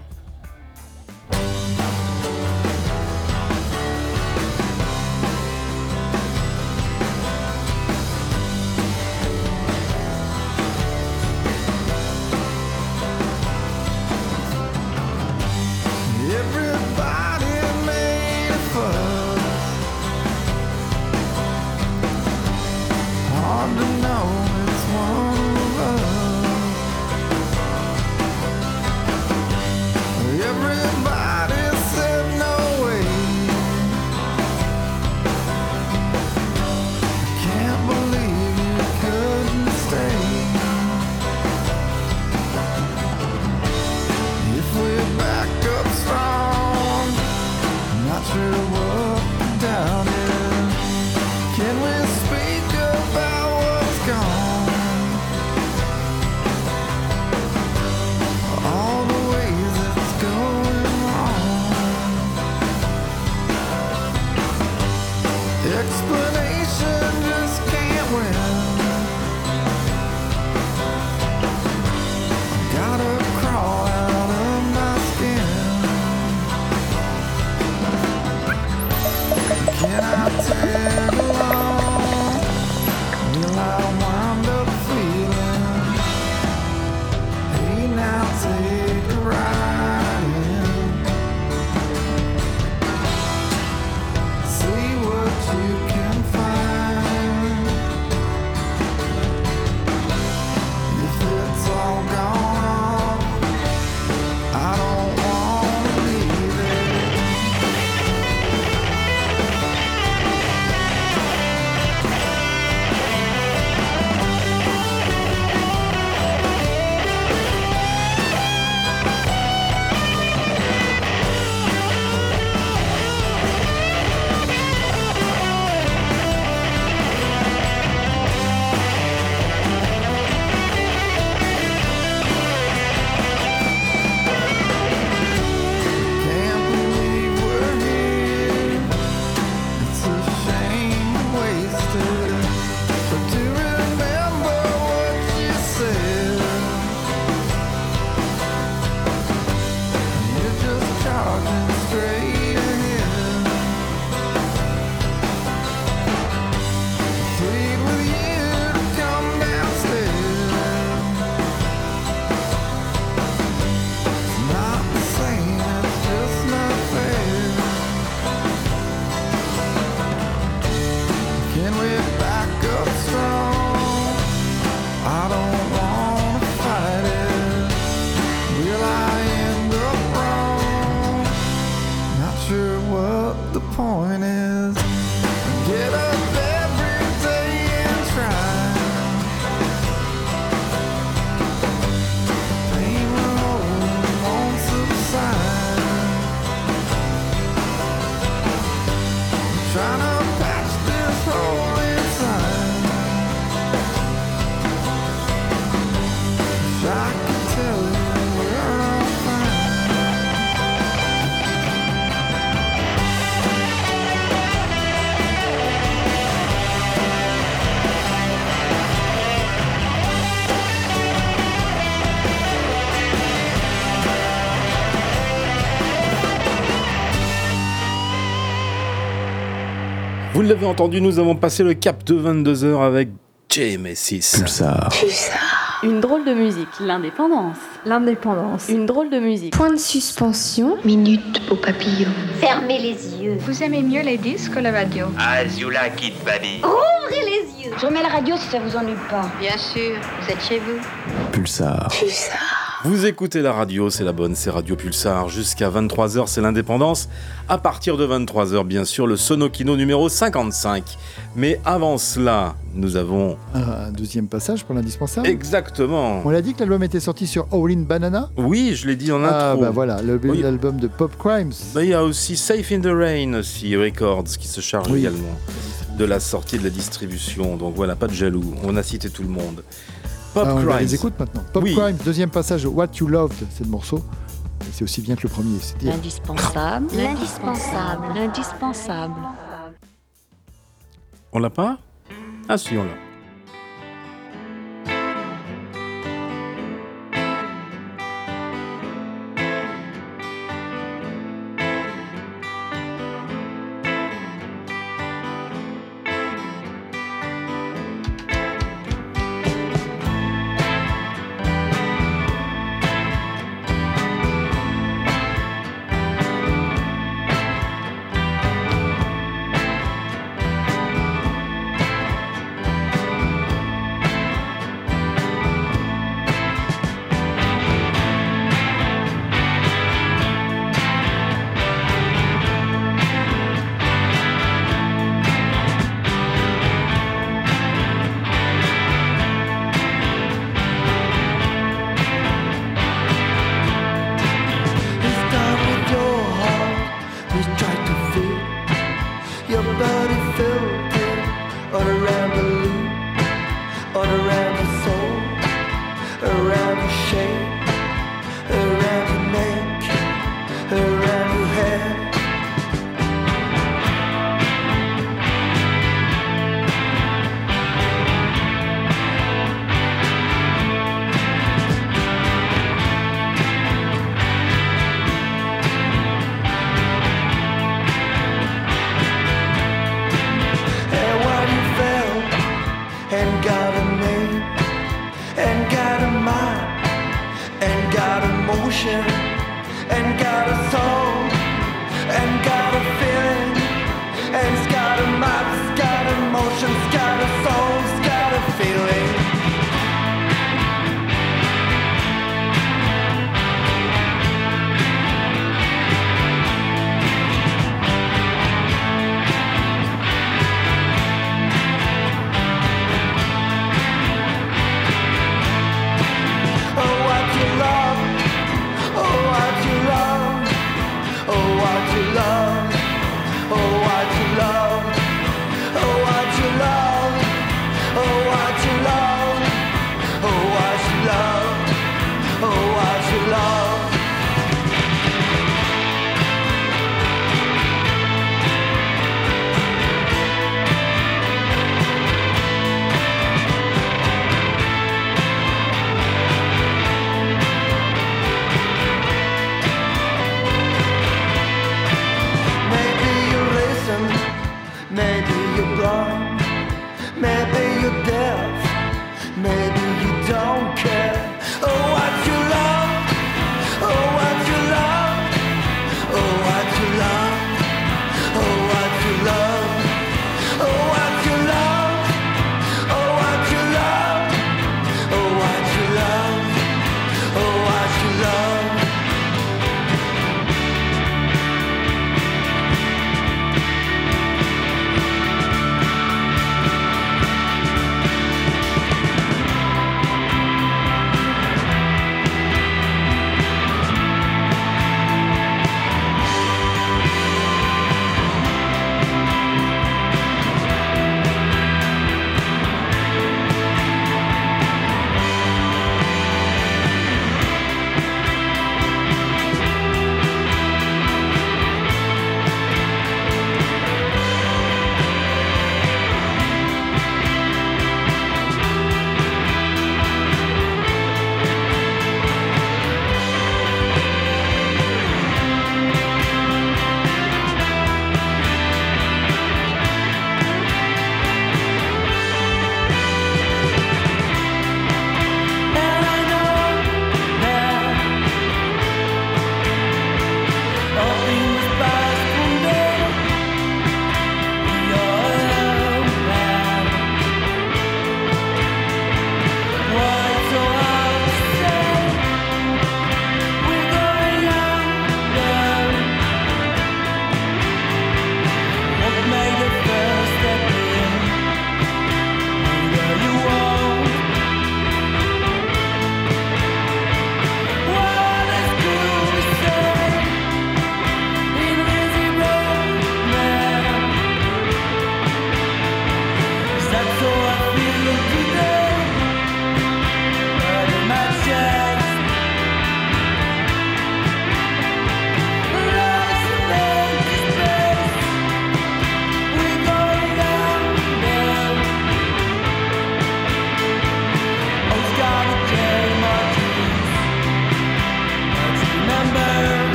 L'avez entendu, nous avons passé le cap de 22h avec JMS6. Pulsar. Une drôle de musique, l'indépendance. L'indépendance. Une drôle de musique. Point de suspension. Minute au papillon. Fermez les yeux. Vous aimez mieux les disques ou la radio Azula Kid Buddy. Ouvrez les yeux. Je remets la radio si ça vous ennuie pas. Bien sûr, vous êtes chez vous. Pulsar. Pulsar. Vous écoutez la radio, c'est la bonne, c'est Radio Pulsar. Jusqu'à 23h, c'est l'indépendance. À partir de 23h, bien sûr, le Sonokino numéro 55. Mais avant cela, nous avons. Un deuxième passage pour l'indispensable. Exactement. On l'a dit que l'album était sorti sur All In Banana Oui, je l'ai dit en Ah, intro. bah voilà, le- Oui. l'album de Pop Crimes. Bah, Il y a aussi Safe in the Rain, aussi Records, qui se charge Oui. également de la sortie de la distribution. Donc voilà, pas de jaloux. On a cité tout le monde. Pop Ah, on Crimes. les écoute maintenant. Pop Oui. Crimes, deuxième passage, What You Loved, c'est le morceau. C'est aussi bien que le premier. c'est dire. L'indispensable. L'indispensable. L'indispensable. On l'a pas? Ah si, on l'a.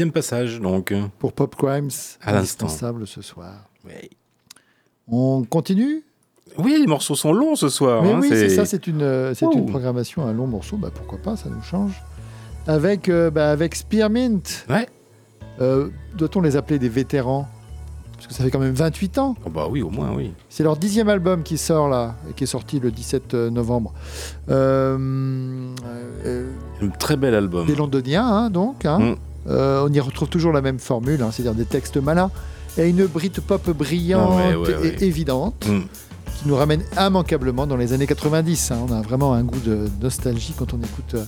Deuxième passage, donc. Pour Pop Crimes, À l'instant. indispensable ce soir. Oui. On continue? Oui, les morceaux sont longs ce soir. Mais hein, oui, c'est ça, c'est une, euh, une programmation, un long morceau, bah, pourquoi pas, ça nous change. Avec, euh, bah, avec Spearmint. Ouais. Euh, Doit-on les appeler des vétérans? Parce que ça fait quand même 28 ans. Oh bah oui, au moins, oui. C'est leur dixième album qui sort là, et qui est sorti le 17 novembre. Euh, euh, Un très bel album. des londoniens, hein, donc. hein. Mm. Euh, on y retrouve toujours la même formule, hein, c'est-à-dire des textes malins et une Britpop brillante Ah ouais, ouais, ouais. et évidente Mm. qui nous ramène immanquablement dans les années 90. hein. On a vraiment un goût de nostalgie quand on écoute euh,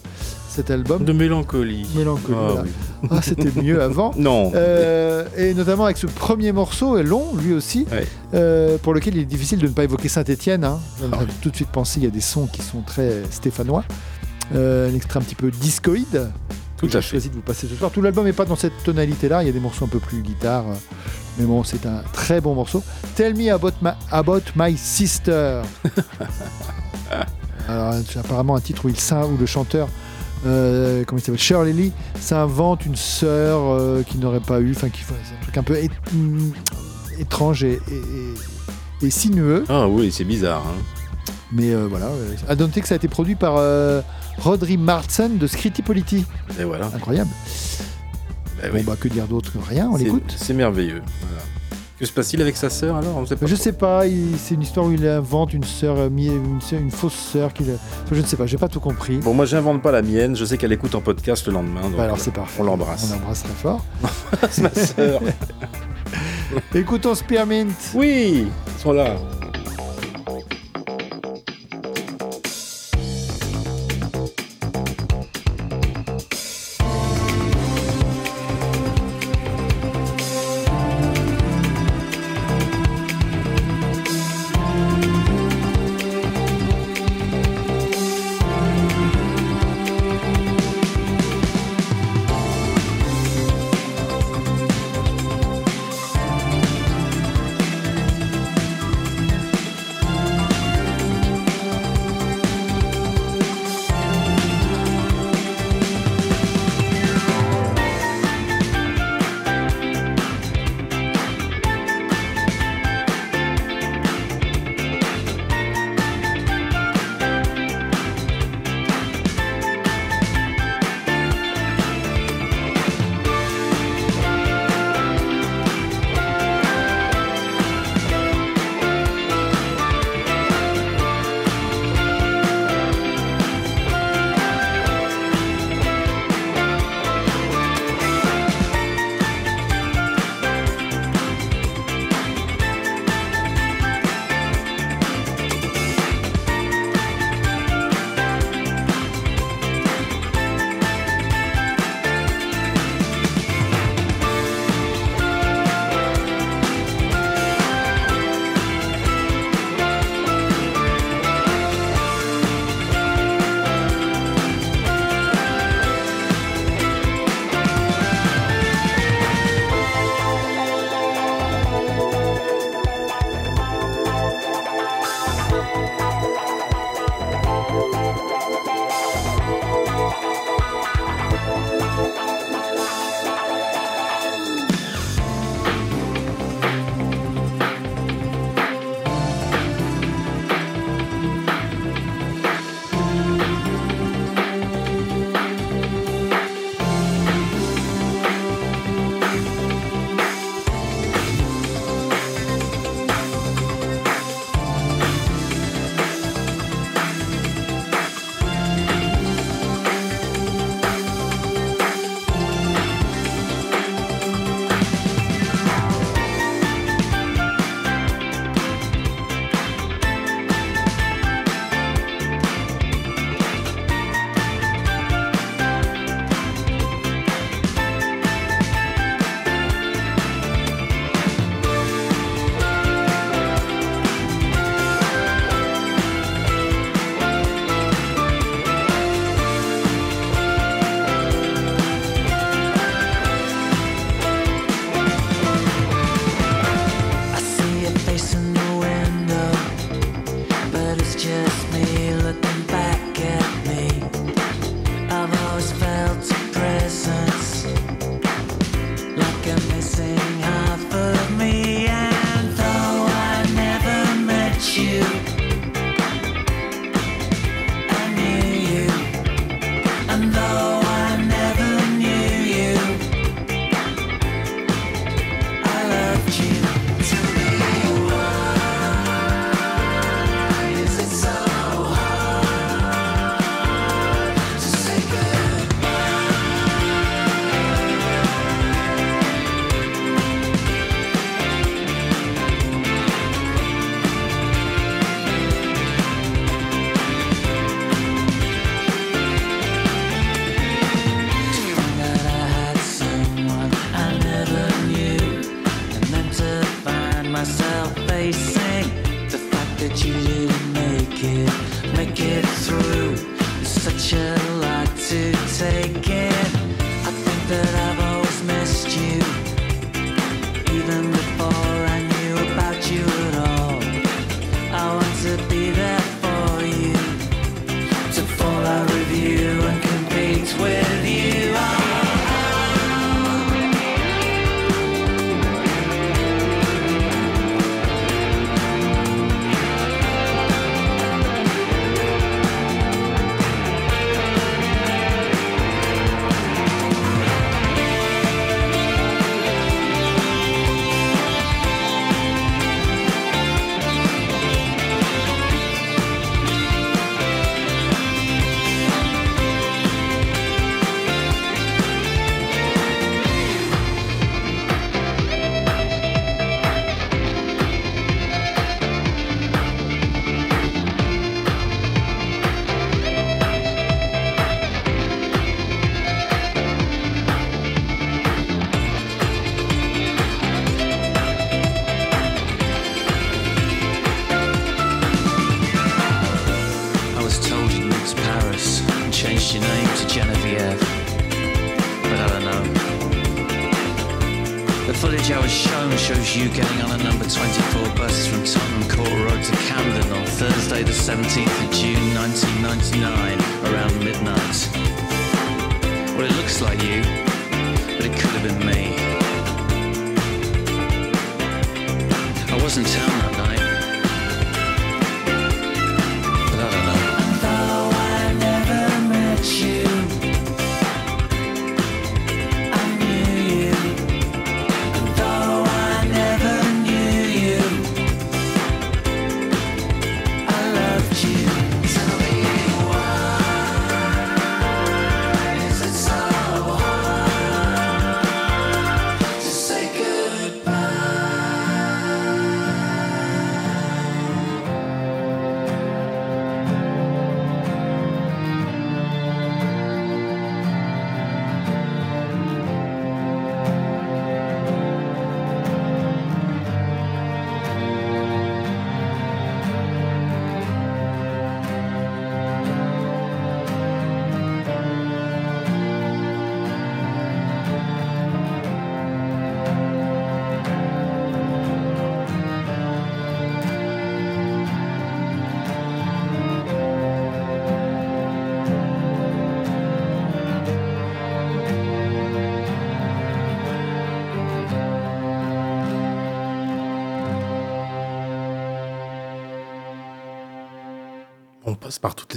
cet album. De mélancolie. Mélancolie, Ah voilà. oui. Ah, c'était mieux avant. Non. Euh, et notamment avec ce premier morceau, long lui aussi, euh, pour lequel il est difficile de ne pas évoquer Saint-Etienne. Hein. On Ah a tout de suite pensé, il y a des sons qui sont très stéphanois. Un extrait un petit peu discoïde. Tout que j'ai choisi de vous passer ce soir. Tout l'album n'est pas dans cette tonalité-là. Il y a des morceaux un peu plus guitare. euh, Mais bon, c'est un très bon morceau. Tell me about my, about my sister. Alors, c'est apparemment un titre où, il, où le chanteur, euh, comment il s'appelle, Shirley Lee, s'invente une sœur euh, qu'il n'aurait pas eu. Enfin, qui fait c'est un truc un peu mm, étrange et, et- et- et sinueux. Ah oui, c'est bizarre. hein. Mais euh, voilà. À noter que ça a été produit par Rodri Martsen de Scritti Politti. Et voilà. Incroyable. Bah Bon, oui. bah, que dire d'autre rien, on l'écoute. C'est merveilleux. Voilà. Que se passe-t-il avec sa sœur alors? On sait pas Je trop. sais pas, c'est une histoire où il invente une sœur, euh, une, fausse sœur qu'il. Je ne sais pas, j'ai pas tout compris. Bon, moi, j'invente pas la mienne. Je sais qu'elle écoute en podcast le lendemain. donc, Bah alors euh, c'est parfait. On l'embrasse. On l'embrasse très fort. C'est ma sœur. Écoutons Spearmint. Oui, ils sont là.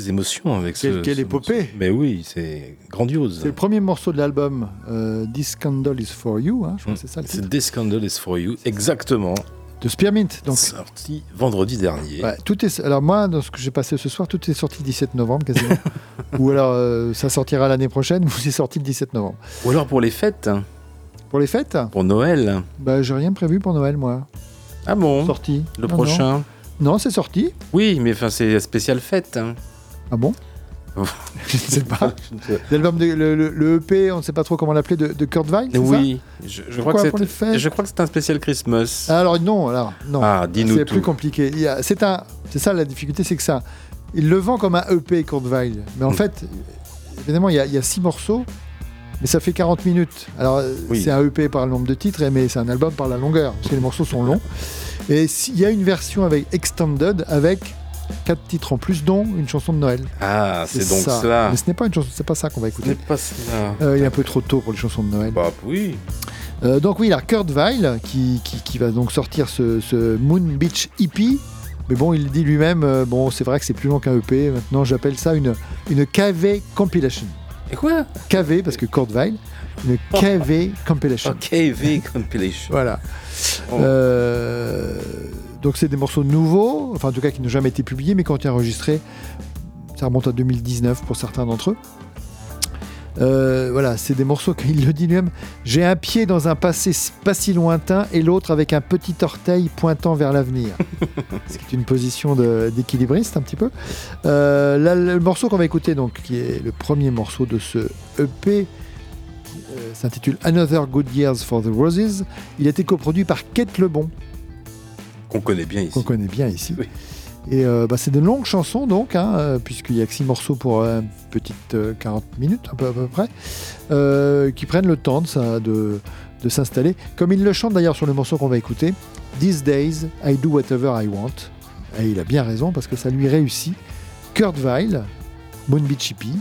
Émotions avec ce. Quelle- quelle ce épopée. morceau. Mais oui, c'est grandiose. C'est le premier morceau de l'album, euh, This Candle is for You, hein, je crois que c'est ça. C'est This Scandal is for You, exactement. De Spearmint. Donc, Sorti vendredi dernier. Ouais, tout est, alors moi, dans ce que j'ai passé ce soir, tout est sorti le 17 novembre quasiment. ou alors euh, ça sortira l'année prochaine, ou c'est sorti le 17 novembre. Ou alors pour les fêtes, Pour les fêtes? Pour Noël. bah, J'ai rien prévu pour Noël, moi. Ah bon? Sorti. Le Non, prochain? Non, Non, c'est sorti. Oui, mais enfin, c'est spécial fête. hein. Ah bon Je ne sais pas. L'album de- le, le- le EP, on ne sait pas trop comment l'appeler, de, de Kurt Weill Oui, je, je crois que c'est- fêtes je crois que c'est un spécial Christmas. ça Alors non, alors non. Ah, dis-nous c'est plus compliqué. Il C'est un, c'est ça la difficulté, c'est que ça, il le vend comme un EP Kurt Weill, mais en Mm. fait, évidemment, il y, a, il y a six morceaux, mais ça fait 40 minutes. Alors Oui. c'est un EP par le nombre de titres, mais c'est un album par la longueur, parce que les morceaux sont longs. Et s'il y a une version avec Extended avec quatre titres en plus, dont une chanson de Noël. Ah, c'est donc ça. cela. Mais ce n'est pas une chanson, c'est pas ça qu'on va Ce n'est écouter. pas cela. Euh, il est un peu trop tôt pour les chansons de Noël. Bah oui. Euh, donc oui, il y a Kurt Weill qui, qui, qui va donc sortir ce, ce Moon Beach EP Mais bon, il dit lui-même, euh, bon, c'est vrai que c'est plus long qu'un EP. Maintenant, j'appelle ça une, une KV compilation. Et quoi? KV, parce que Kurt Weill, une KV compilation. Oh, KV Compilation. Voilà. Oh. Euh, donc c'est des morceaux nouveaux, enfin en tout cas qui n'ont jamais été publiés, mais qui ont été enregistrés. Ça remonte à 2019 pour certains d'entre eux. Euh, voilà, c'est des morceaux qu'il le dit lui-même. J'ai un pied dans un passé pas si lointain et l'autre avec un petit orteil pointant vers l'avenir. Ce qui est une position d'équilibriste un petit peu. Euh, là, le morceau qu'on va écouter, donc, qui est le premier morceau de ce EP, euh, s'intitule Another Good Years for the Roses. Il a été coproduit par Kate Lebon, Qu'on connaît bien ici. qu'on connaît bien ici. Et euh, bah, c'est de longues chansons donc, hein, euh, puisqu'il y a que six morceaux pour euh, une petite euh, 40 minutes à peu, à peu près, euh, qui prennent le temps de, ça- de, de s'installer. Comme il le chante d'ailleurs sur le morceau qu'on va écouter, These days, I do whatever I want. Et il a bien raison parce que ça lui réussit. Kurt Weill, Moon Beach Hippie.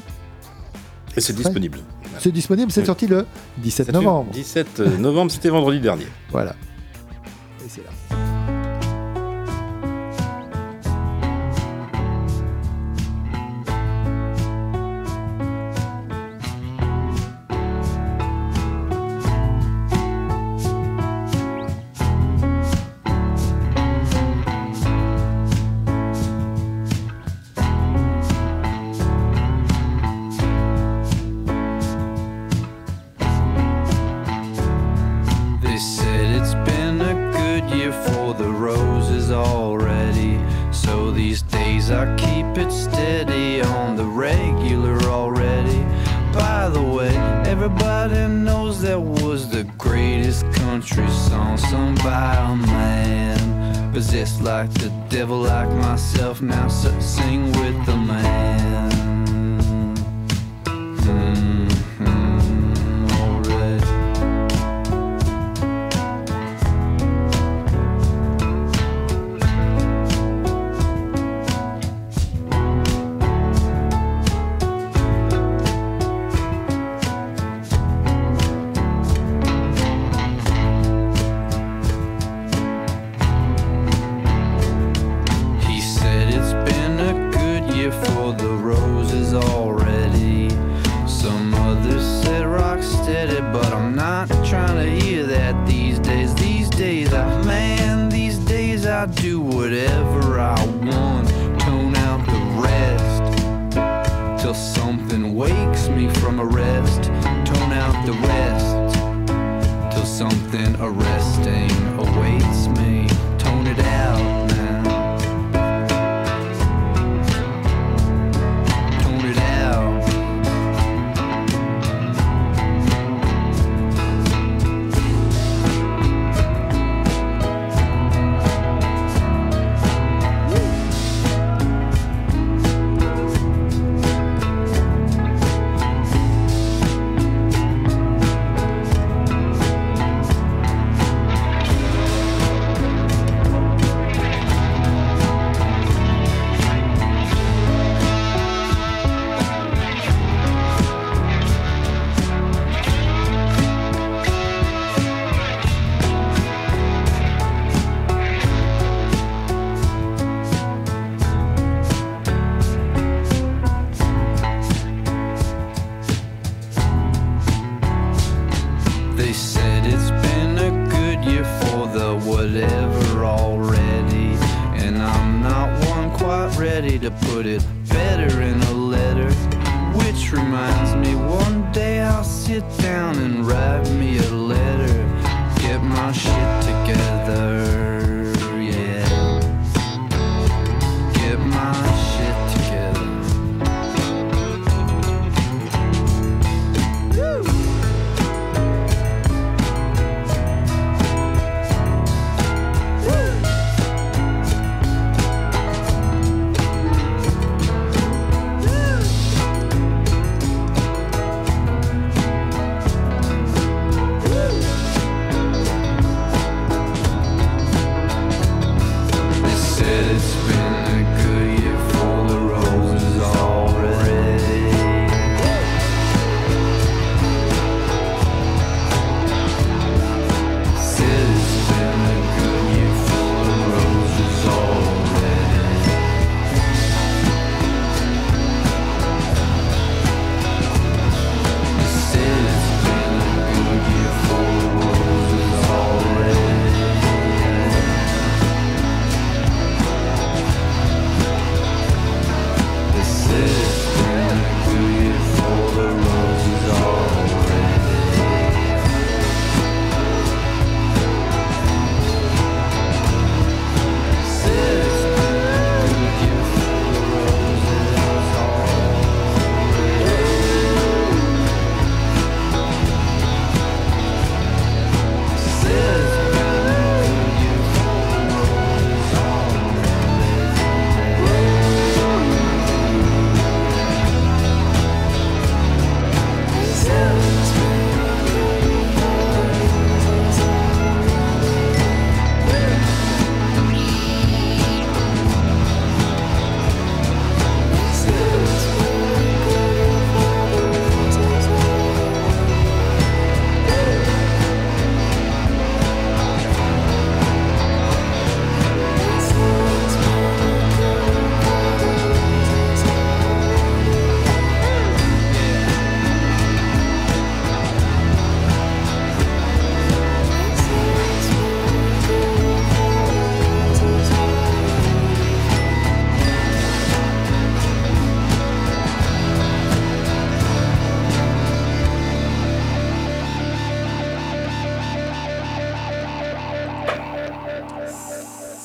Et c'est disponible. C'est disponible, c'est Oui. sorti le 17 Ça fait novembre. 17 novembre, c'était vendredi dernier. Voilà.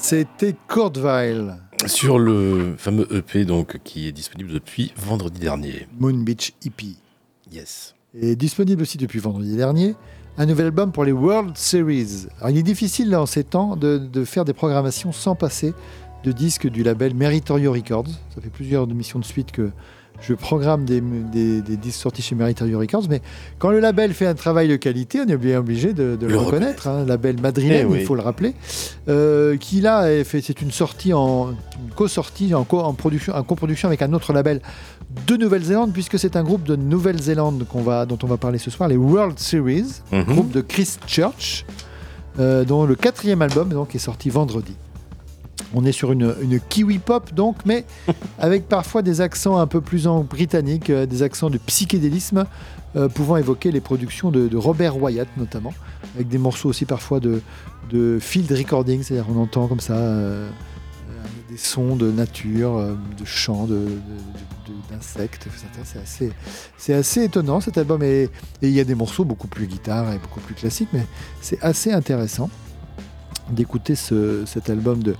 C'était Courtville. Sur le fameux EP donc qui est disponible depuis vendredi dernier. Moon Beach Hippie. Yes. Et disponible aussi depuis vendredi dernier. Un nouvel album pour les World Series. Alors, il est difficile là, en ces temps de, de faire des programmations sans passer de disques du label Meritorio Records. Ça fait plusieurs émissions de suite que je programme des, des- sortis chez Meritorio Records, mais quand le label fait un travail de qualité, on est bien obligé de, de le, Le reconnaître. hein. label madrilène, Eh oui. il faut le rappeler, euh, qui là c'est une sortie en co-sortie en, co- en production, en coproduction avec un autre label de Nouvelle-Zélande, puisque c'est un groupe de Nouvelle-Zélande qu'on va, dont on va parler ce soir, les World Series, Mhm. groupe de Christchurch, euh, dont le quatrième album donc, est sorti vendredi. On est sur une, une kiwi pop donc, mais avec parfois des accents un peu plus en britannique, euh, des accents de psychédélisme, euh, pouvant évoquer les productions de, de Robert Wyatt notamment, avec des morceaux aussi parfois de, de field recording, c'est-à-dire on entend comme ça euh, des sons de nature, de chants, de- d'insectes. C'est assez, c'est assez étonnant cet album et, et il y a des morceaux beaucoup plus guitare et beaucoup plus classiques, mais c'est assez intéressant d'écouter ce- cet album de,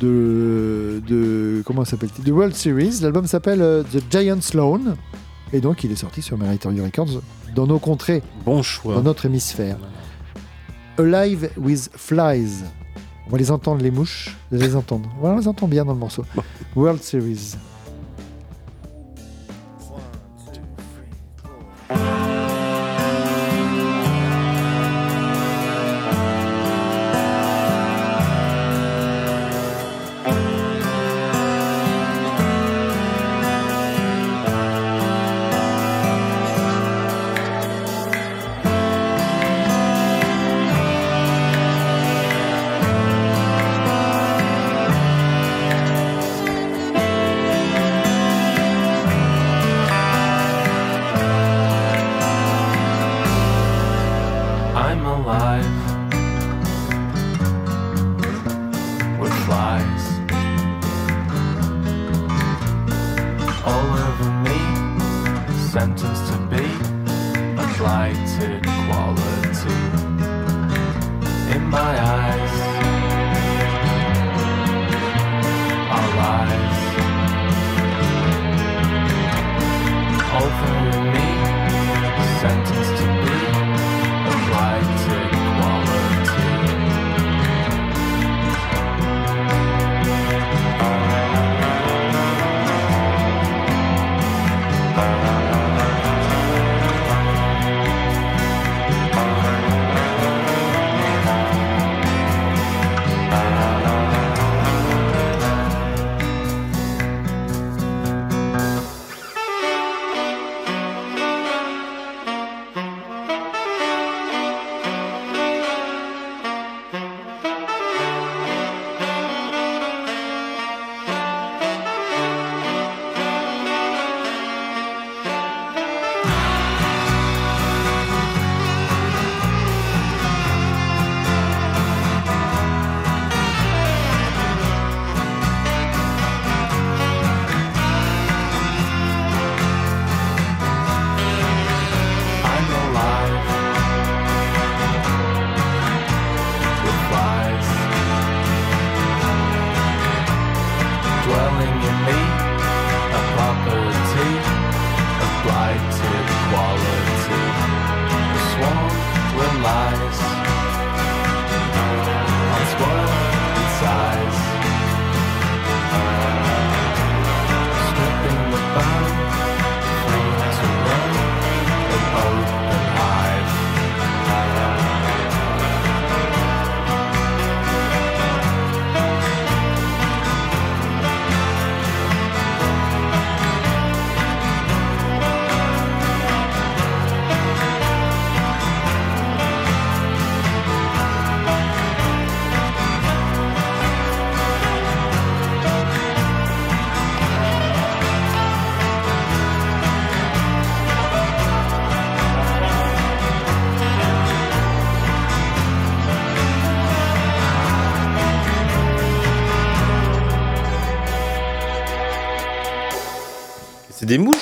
de, de comment s'appelle-t-il The World Series. L'album s'appelle euh, The Giant's Loan et donc il est sorti sur Meritorio Records dans nos contrées, Bon choix. dans notre hémisphère. Alive with Flies. On va les entendre les mouches, on va les entendre. Voilà, on les entend bien dans le morceau. World Series.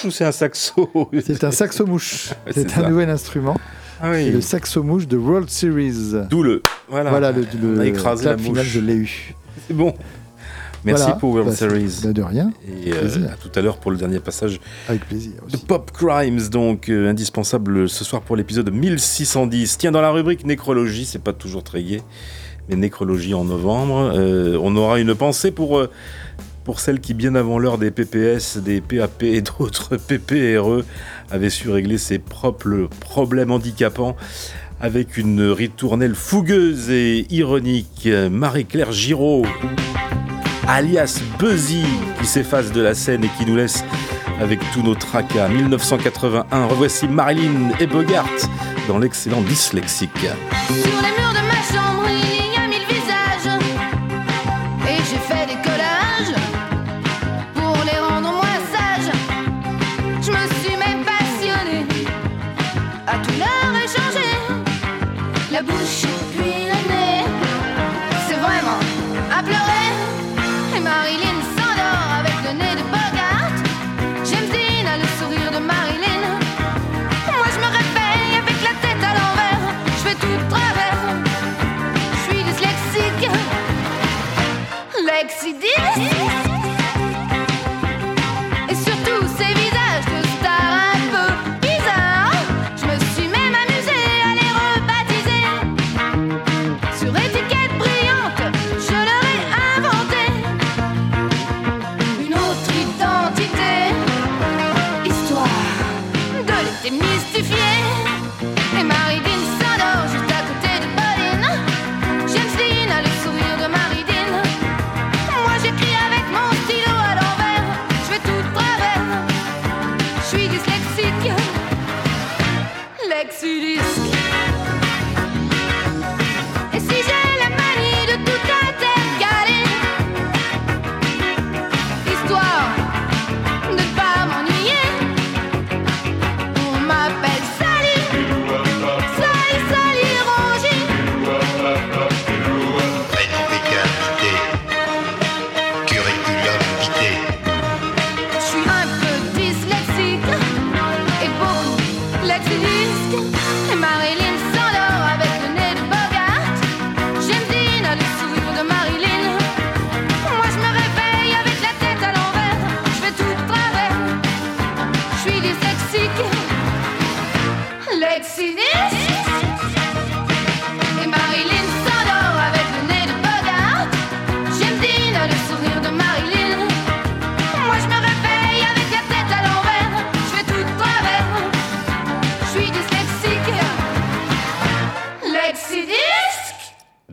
Ou c'est un saxo C'est un saxo-mouche. Ouais, c'est un ça. nouvel instrument. Ah oui. Le saxo-mouche de World Series. D'où le. Voilà. Voilà le, On le a écrasé la final, mouche. je l'ai eu. C'est bon. Merci Voilà. pour World Bah, Series. bah, de rien. Et euh, à tout à l'heure pour le dernier passage Avec plaisir. de Pop Crimes, donc euh, indispensable ce soir pour l'épisode 1610. Tiens, dans la rubrique nécrologie, c'est pas toujours très gai, mais nécrologie en novembre, euh, on aura une pensée pour, euh, pour celle qui, bien avant l'heure des PPS, des PAP et d'autres PPRE, avait su régler ses propres problèmes handicapants. Avec une ritournelle fougueuse et ironique, Marie-Claire Giraud, alias Buzzy, qui s'efface de la scène et qui nous laisse avec tous nos tracas. 1981, revoici Marilyn et Bogart dans l'excellent Dyslexique.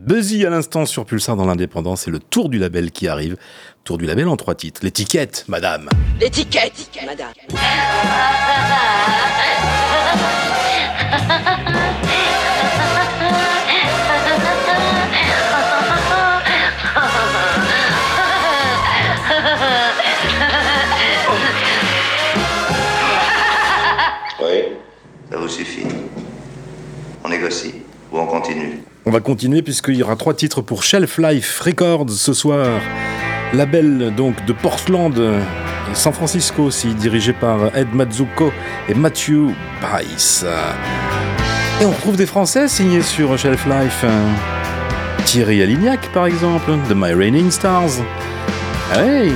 Buzzy à l'instant sur Pulsar dans l'indépendance et le tour du label qui arrive. Tour du label en trois titres. L'étiquette, madame. L'étiquette, madame. Oui. Ça vous suffit. On négocie on va continuer puisqu'il y aura trois titres pour Shelf Life Records ce soir. Label donc de Portland, San Francisco aussi, dirigé par Ed Mazzucco et Matthew Price. Et on retrouve des Français signés sur Shelf Life. Thierry Alignac par exemple, de My Raining Stars. Hey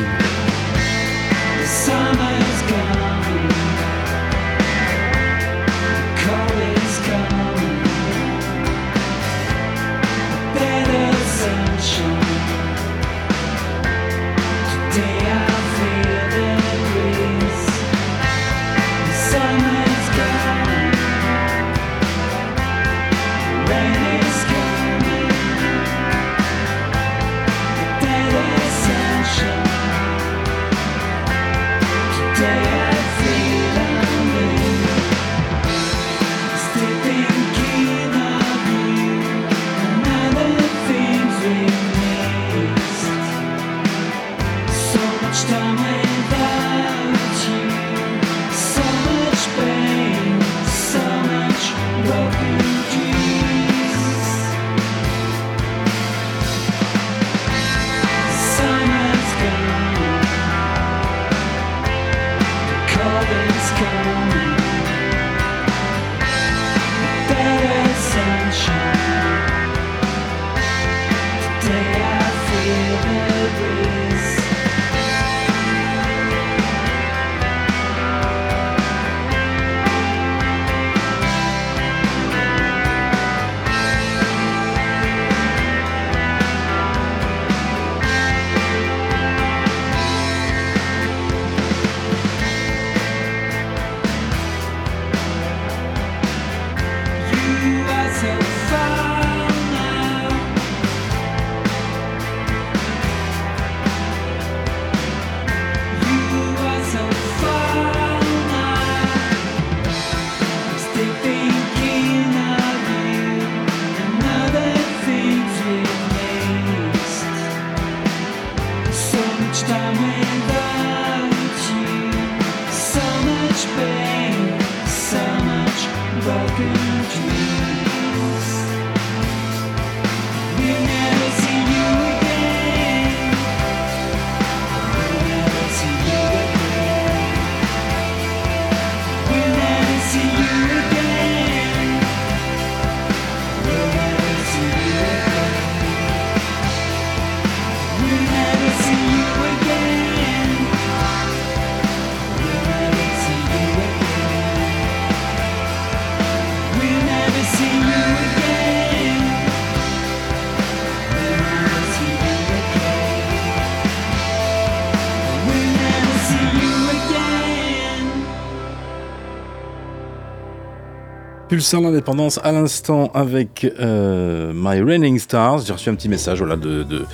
Pulsar l'indépendance à l'instant avec euh, My Raining Stars. J'ai reçu un petit message voilà, de,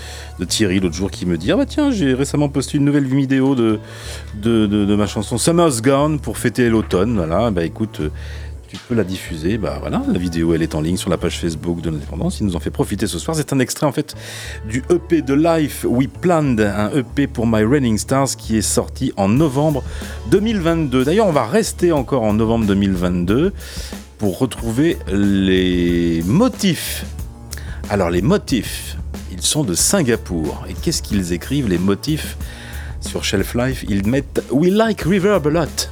Thierry l'autre jour qui me dit Ah bah tiens, j'ai récemment posté une nouvelle vidéo de- de ma chanson Summer's Gone pour fêter l'automne. Voilà, bah écoute, euh, tu peux la diffuser. Bah voilà, la vidéo elle est en ligne sur la page Facebook de l'indépendance. Il nous en fait profiter ce soir. C'est un extrait en fait du EP de Life We Planned, un EP pour My Raining Stars qui est sorti en novembre 2022. D'ailleurs, on va rester encore en novembre 2022 pour retrouver les motifs. Alors les motifs, ils sont de Singapour. Et qu'est-ce qu'ils écrivent les motifs sur Shelf Life? Ils mettent We like reverb a lot.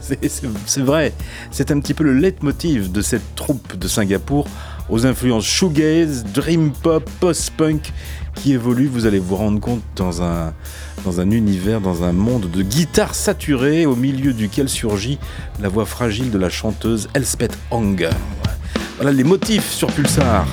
C'est- vrai, c'est un petit peu le leitmotiv de cette troupe de Singapour aux influences shoegaze, dream pop, post-punk qui évolue, vous allez vous rendre compte, dans un, dans un univers, dans un monde de guitare saturée au milieu duquel surgit la voix fragile de la chanteuse Elspeth Hong. Voilà les motifs sur Pulsar.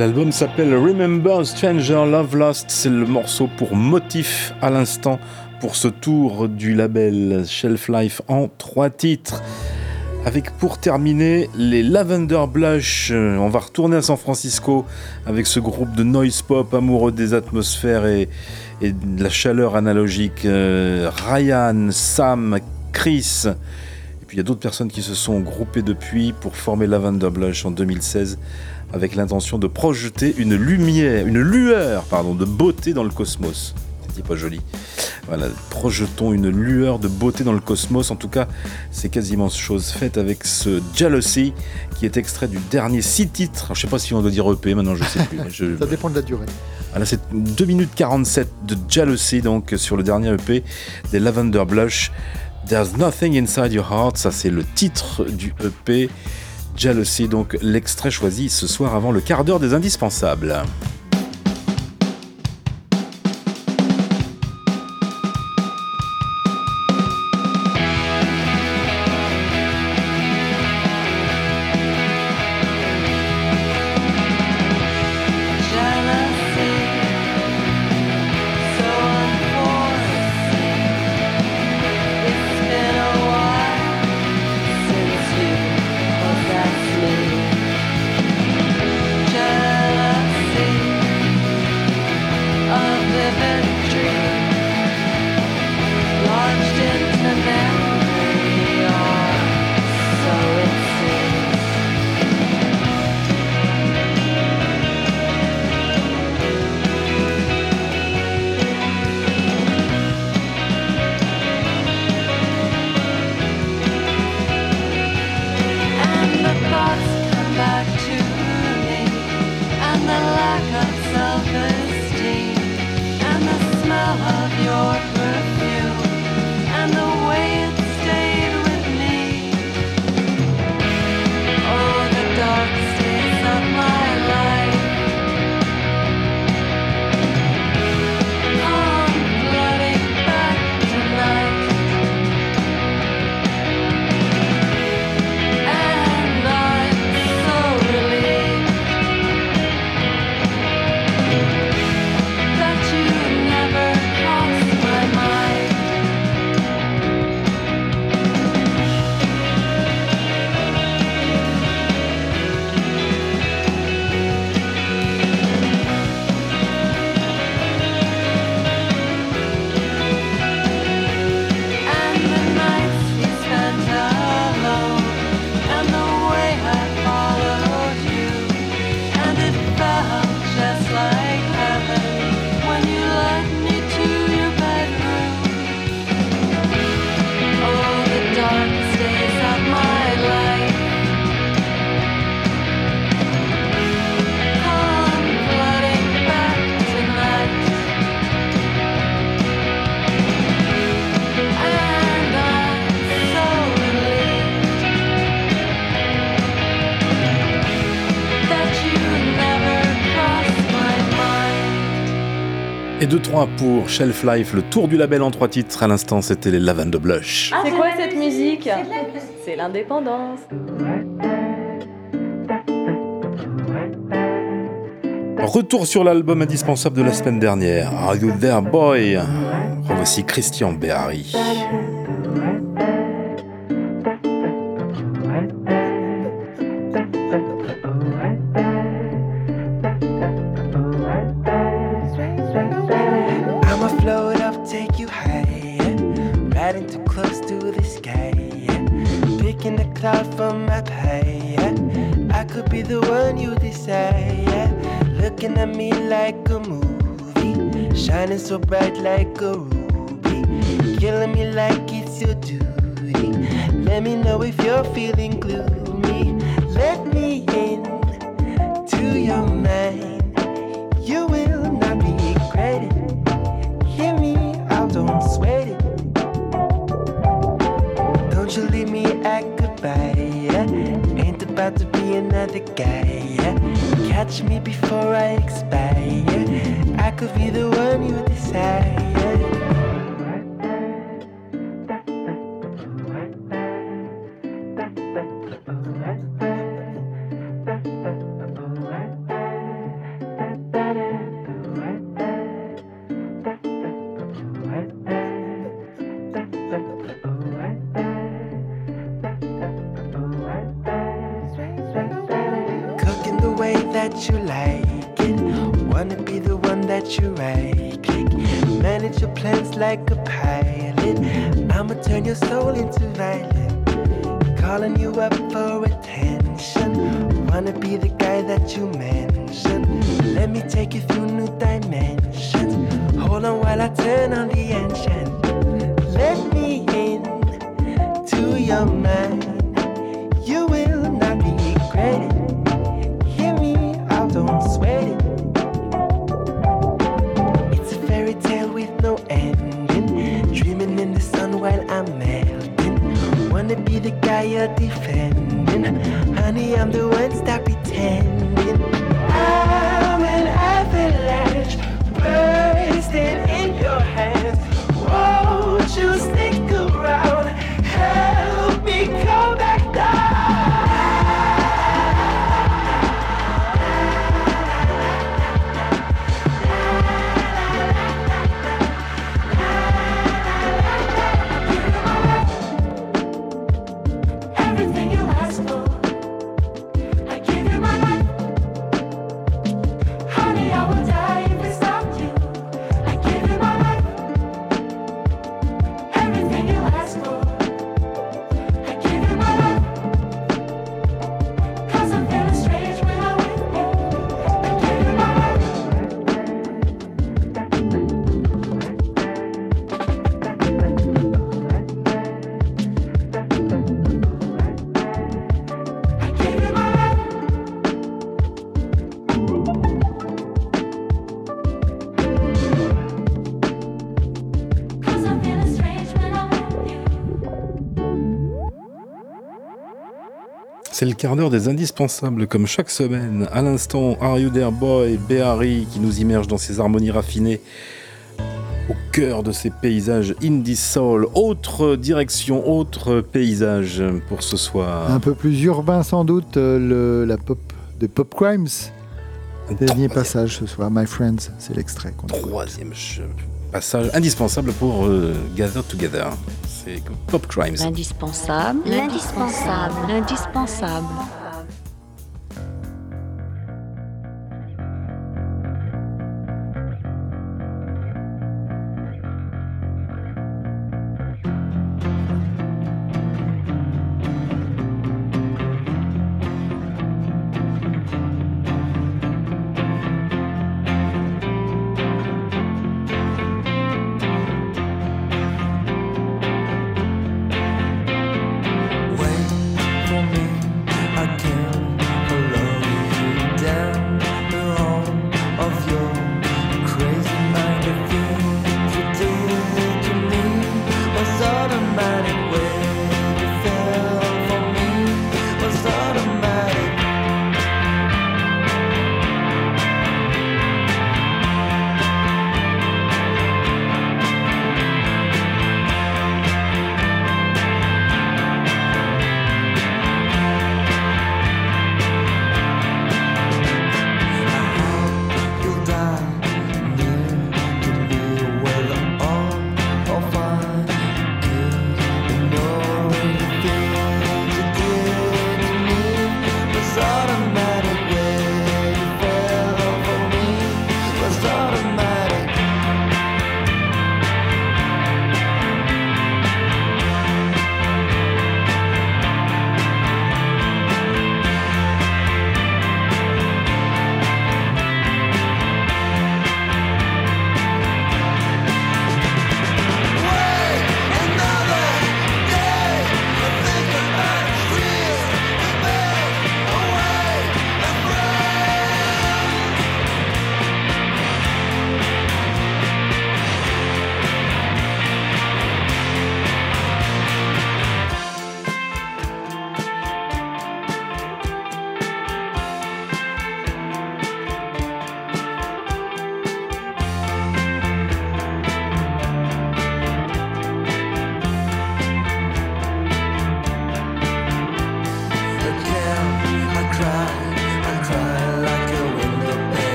L'album s'appelle Remember Stranger Love Lost. C'est le morceau pour motif à l'instant pour ce tour du label Shelf Life en trois titres. Avec pour terminer les Lavender Blush. Euh, On va retourner à San Francisco avec ce groupe de noise pop amoureux des atmosphères et, de la chaleur analogique. Euh, Ryan, Sam, Chris. Et puis il y a d'autres personnes qui se sont groupées depuis pour former Lavender Blush en 2016 avec l'intention de projeter une lumière, une lueur, pardon, de beauté dans le cosmos. C'est pas joli. Voilà, projetons une lueur de beauté dans le cosmos. En tout cas, c'est quasiment chose faite avec ce Jealousy qui est extrait du dernier six titres. Alors, je sais pas si on doit dire EP maintenant, je sais plus. je- Ça dépend de la durée. voilà, c'est 2 minutes 47 de Jealousy, donc sur le dernier EP des Lavender Blush. There's Nothing Inside Your Heart, ça c'est le titre du EP. Jealousy, donc l'extrait choisi ce soir avant le quart d'heure des indispensables. 2-3 pour Shelf Life, le tour du label en trois titres. À l'instant, c'était les Lavender Blush. C'est quoi cette musique C'est l'indépendance. Retour sur l'album indispensable de la semaine dernière. Are You There Boy? Revoici Christian Behari. That you like it. Wanna be the one that you click. Manage your plans like a pilot. I'ma turn your soul into violet. Calling you up for attention. Wanna be the guy that you mentioned. Let me take you through new dimensions. Hold on while I turn on the engine. Let me in to your mind. The guy you're defending. Honey, I'm the one, stop pretending. C'est le quart d'heure des indispensables, comme chaque semaine. À l'instant, Are You There Boy, Behari, qui nous immerge dans ses harmonies raffinées, au cœur de ces paysages indie soul. Autre direction, autre paysage pour ce soir. Un peu plus urbain sans doute, euh, le- la pop de Pop Crimes. Dernier passage ce soir, My Friends, c'est l'extrait. Troisième passage indispensable pour euh, Gather Together. C'est Pop Crimes. L'indispensable. L'indispensable. L'indispensable.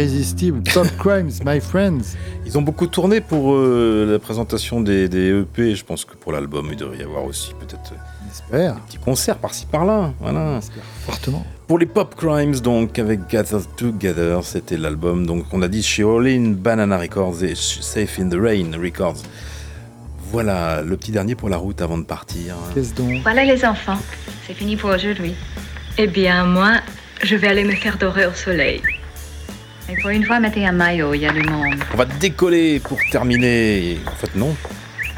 Irrésistible. Pop Crimes, my friends. Ils ont beaucoup tourné pour euh, la présentation des, des EP. Je pense que pour l'album, il devrait y avoir aussi peut-être J'espère. des petits concerts par-ci par-là. Voilà. Fortement. Pour les Pop Crimes, donc, avec Gather Together, c'était l'album. Donc, on a dit chez All In, Banana Records et Safe in the Rain Records. Voilà, le petit dernier pour la route avant de partir. Qu'est-ce donc Voilà les enfants, c'est fini pour aujourd'hui. Eh bien, moi, je vais aller me faire dorer au soleil. Et pour une fois, mettez un maillot, il y a du monde. On va décoller pour terminer. En fait, non.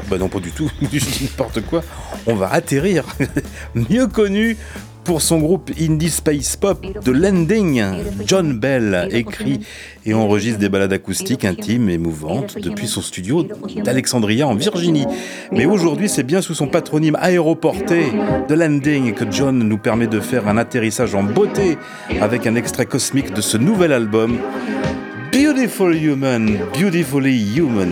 Bah non, pas du tout. N'importe quoi. On va atterrir. Mieux connu pour son groupe indie space pop The Landing. John Bell écrit et enregistre des ballades acoustiques intimes et mouvantes depuis son studio d'Alexandria en Virginie. Mais aujourd'hui, c'est bien sous son patronyme aéroporté The Landing que John nous permet de faire un atterrissage en beauté avec un extrait cosmique de ce nouvel album Beautiful Human, Beautifully Human.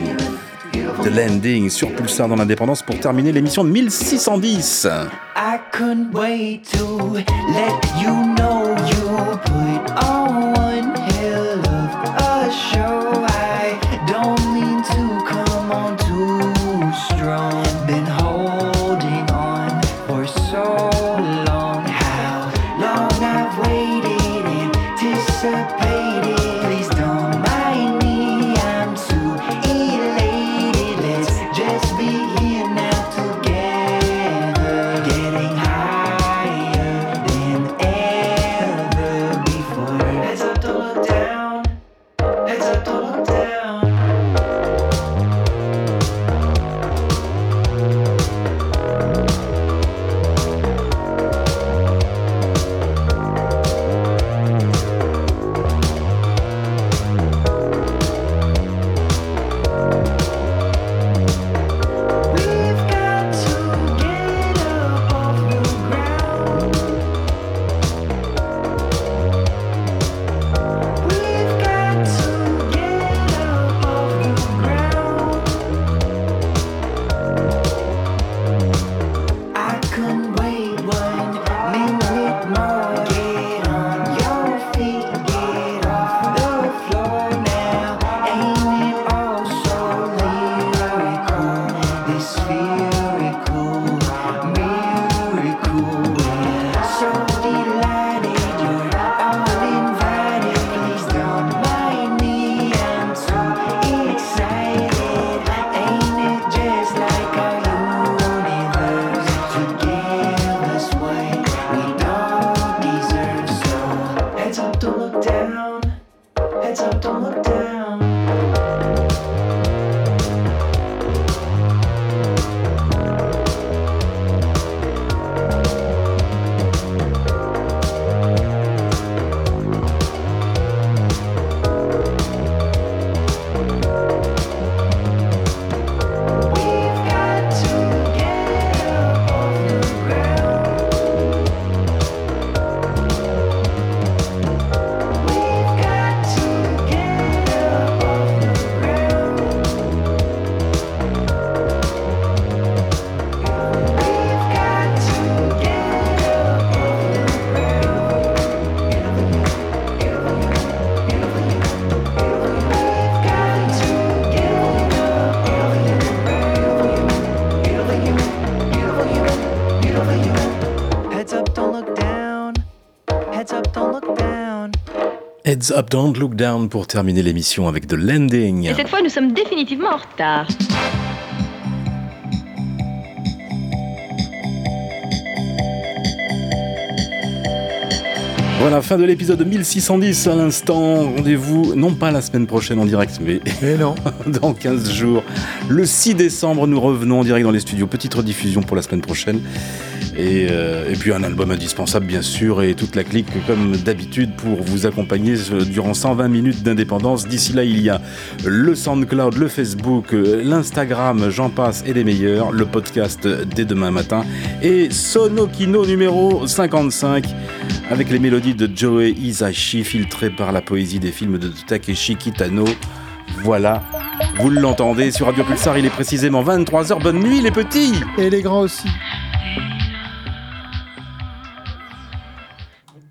The Landing sur Pulsar dans l'indépendance pour terminer l'émission de 1610. I couldn't wait to let you know you put on Heads Up, Don't Look Down pour terminer l'émission avec The Landing. Et cette fois, nous sommes définitivement en retard. Voilà, fin de l'épisode 1610 à l'instant. Rendez-vous, non pas la semaine prochaine en direct, mais non. dans 15 jours. Le 6 décembre, nous revenons en direct dans les studios. Petite rediffusion pour la semaine prochaine. Et, euh, et puis un album indispensable, bien sûr, et toute la clique, comme d'habitude, pour vous accompagner euh, durant 120 minutes d'indépendance. D'ici là, il y a le SoundCloud, le Facebook, euh, l'Instagram, j'en passe, et les meilleurs, le podcast dès demain matin, et Sonokino numéro 55, avec les mélodies de Joey Isashi, filtrées par la poésie des films de Takeshi Kitano. Voilà, vous l'entendez sur Radio Pulsar, il est précisément 23h. Bonne nuit les petits Et les grands aussi.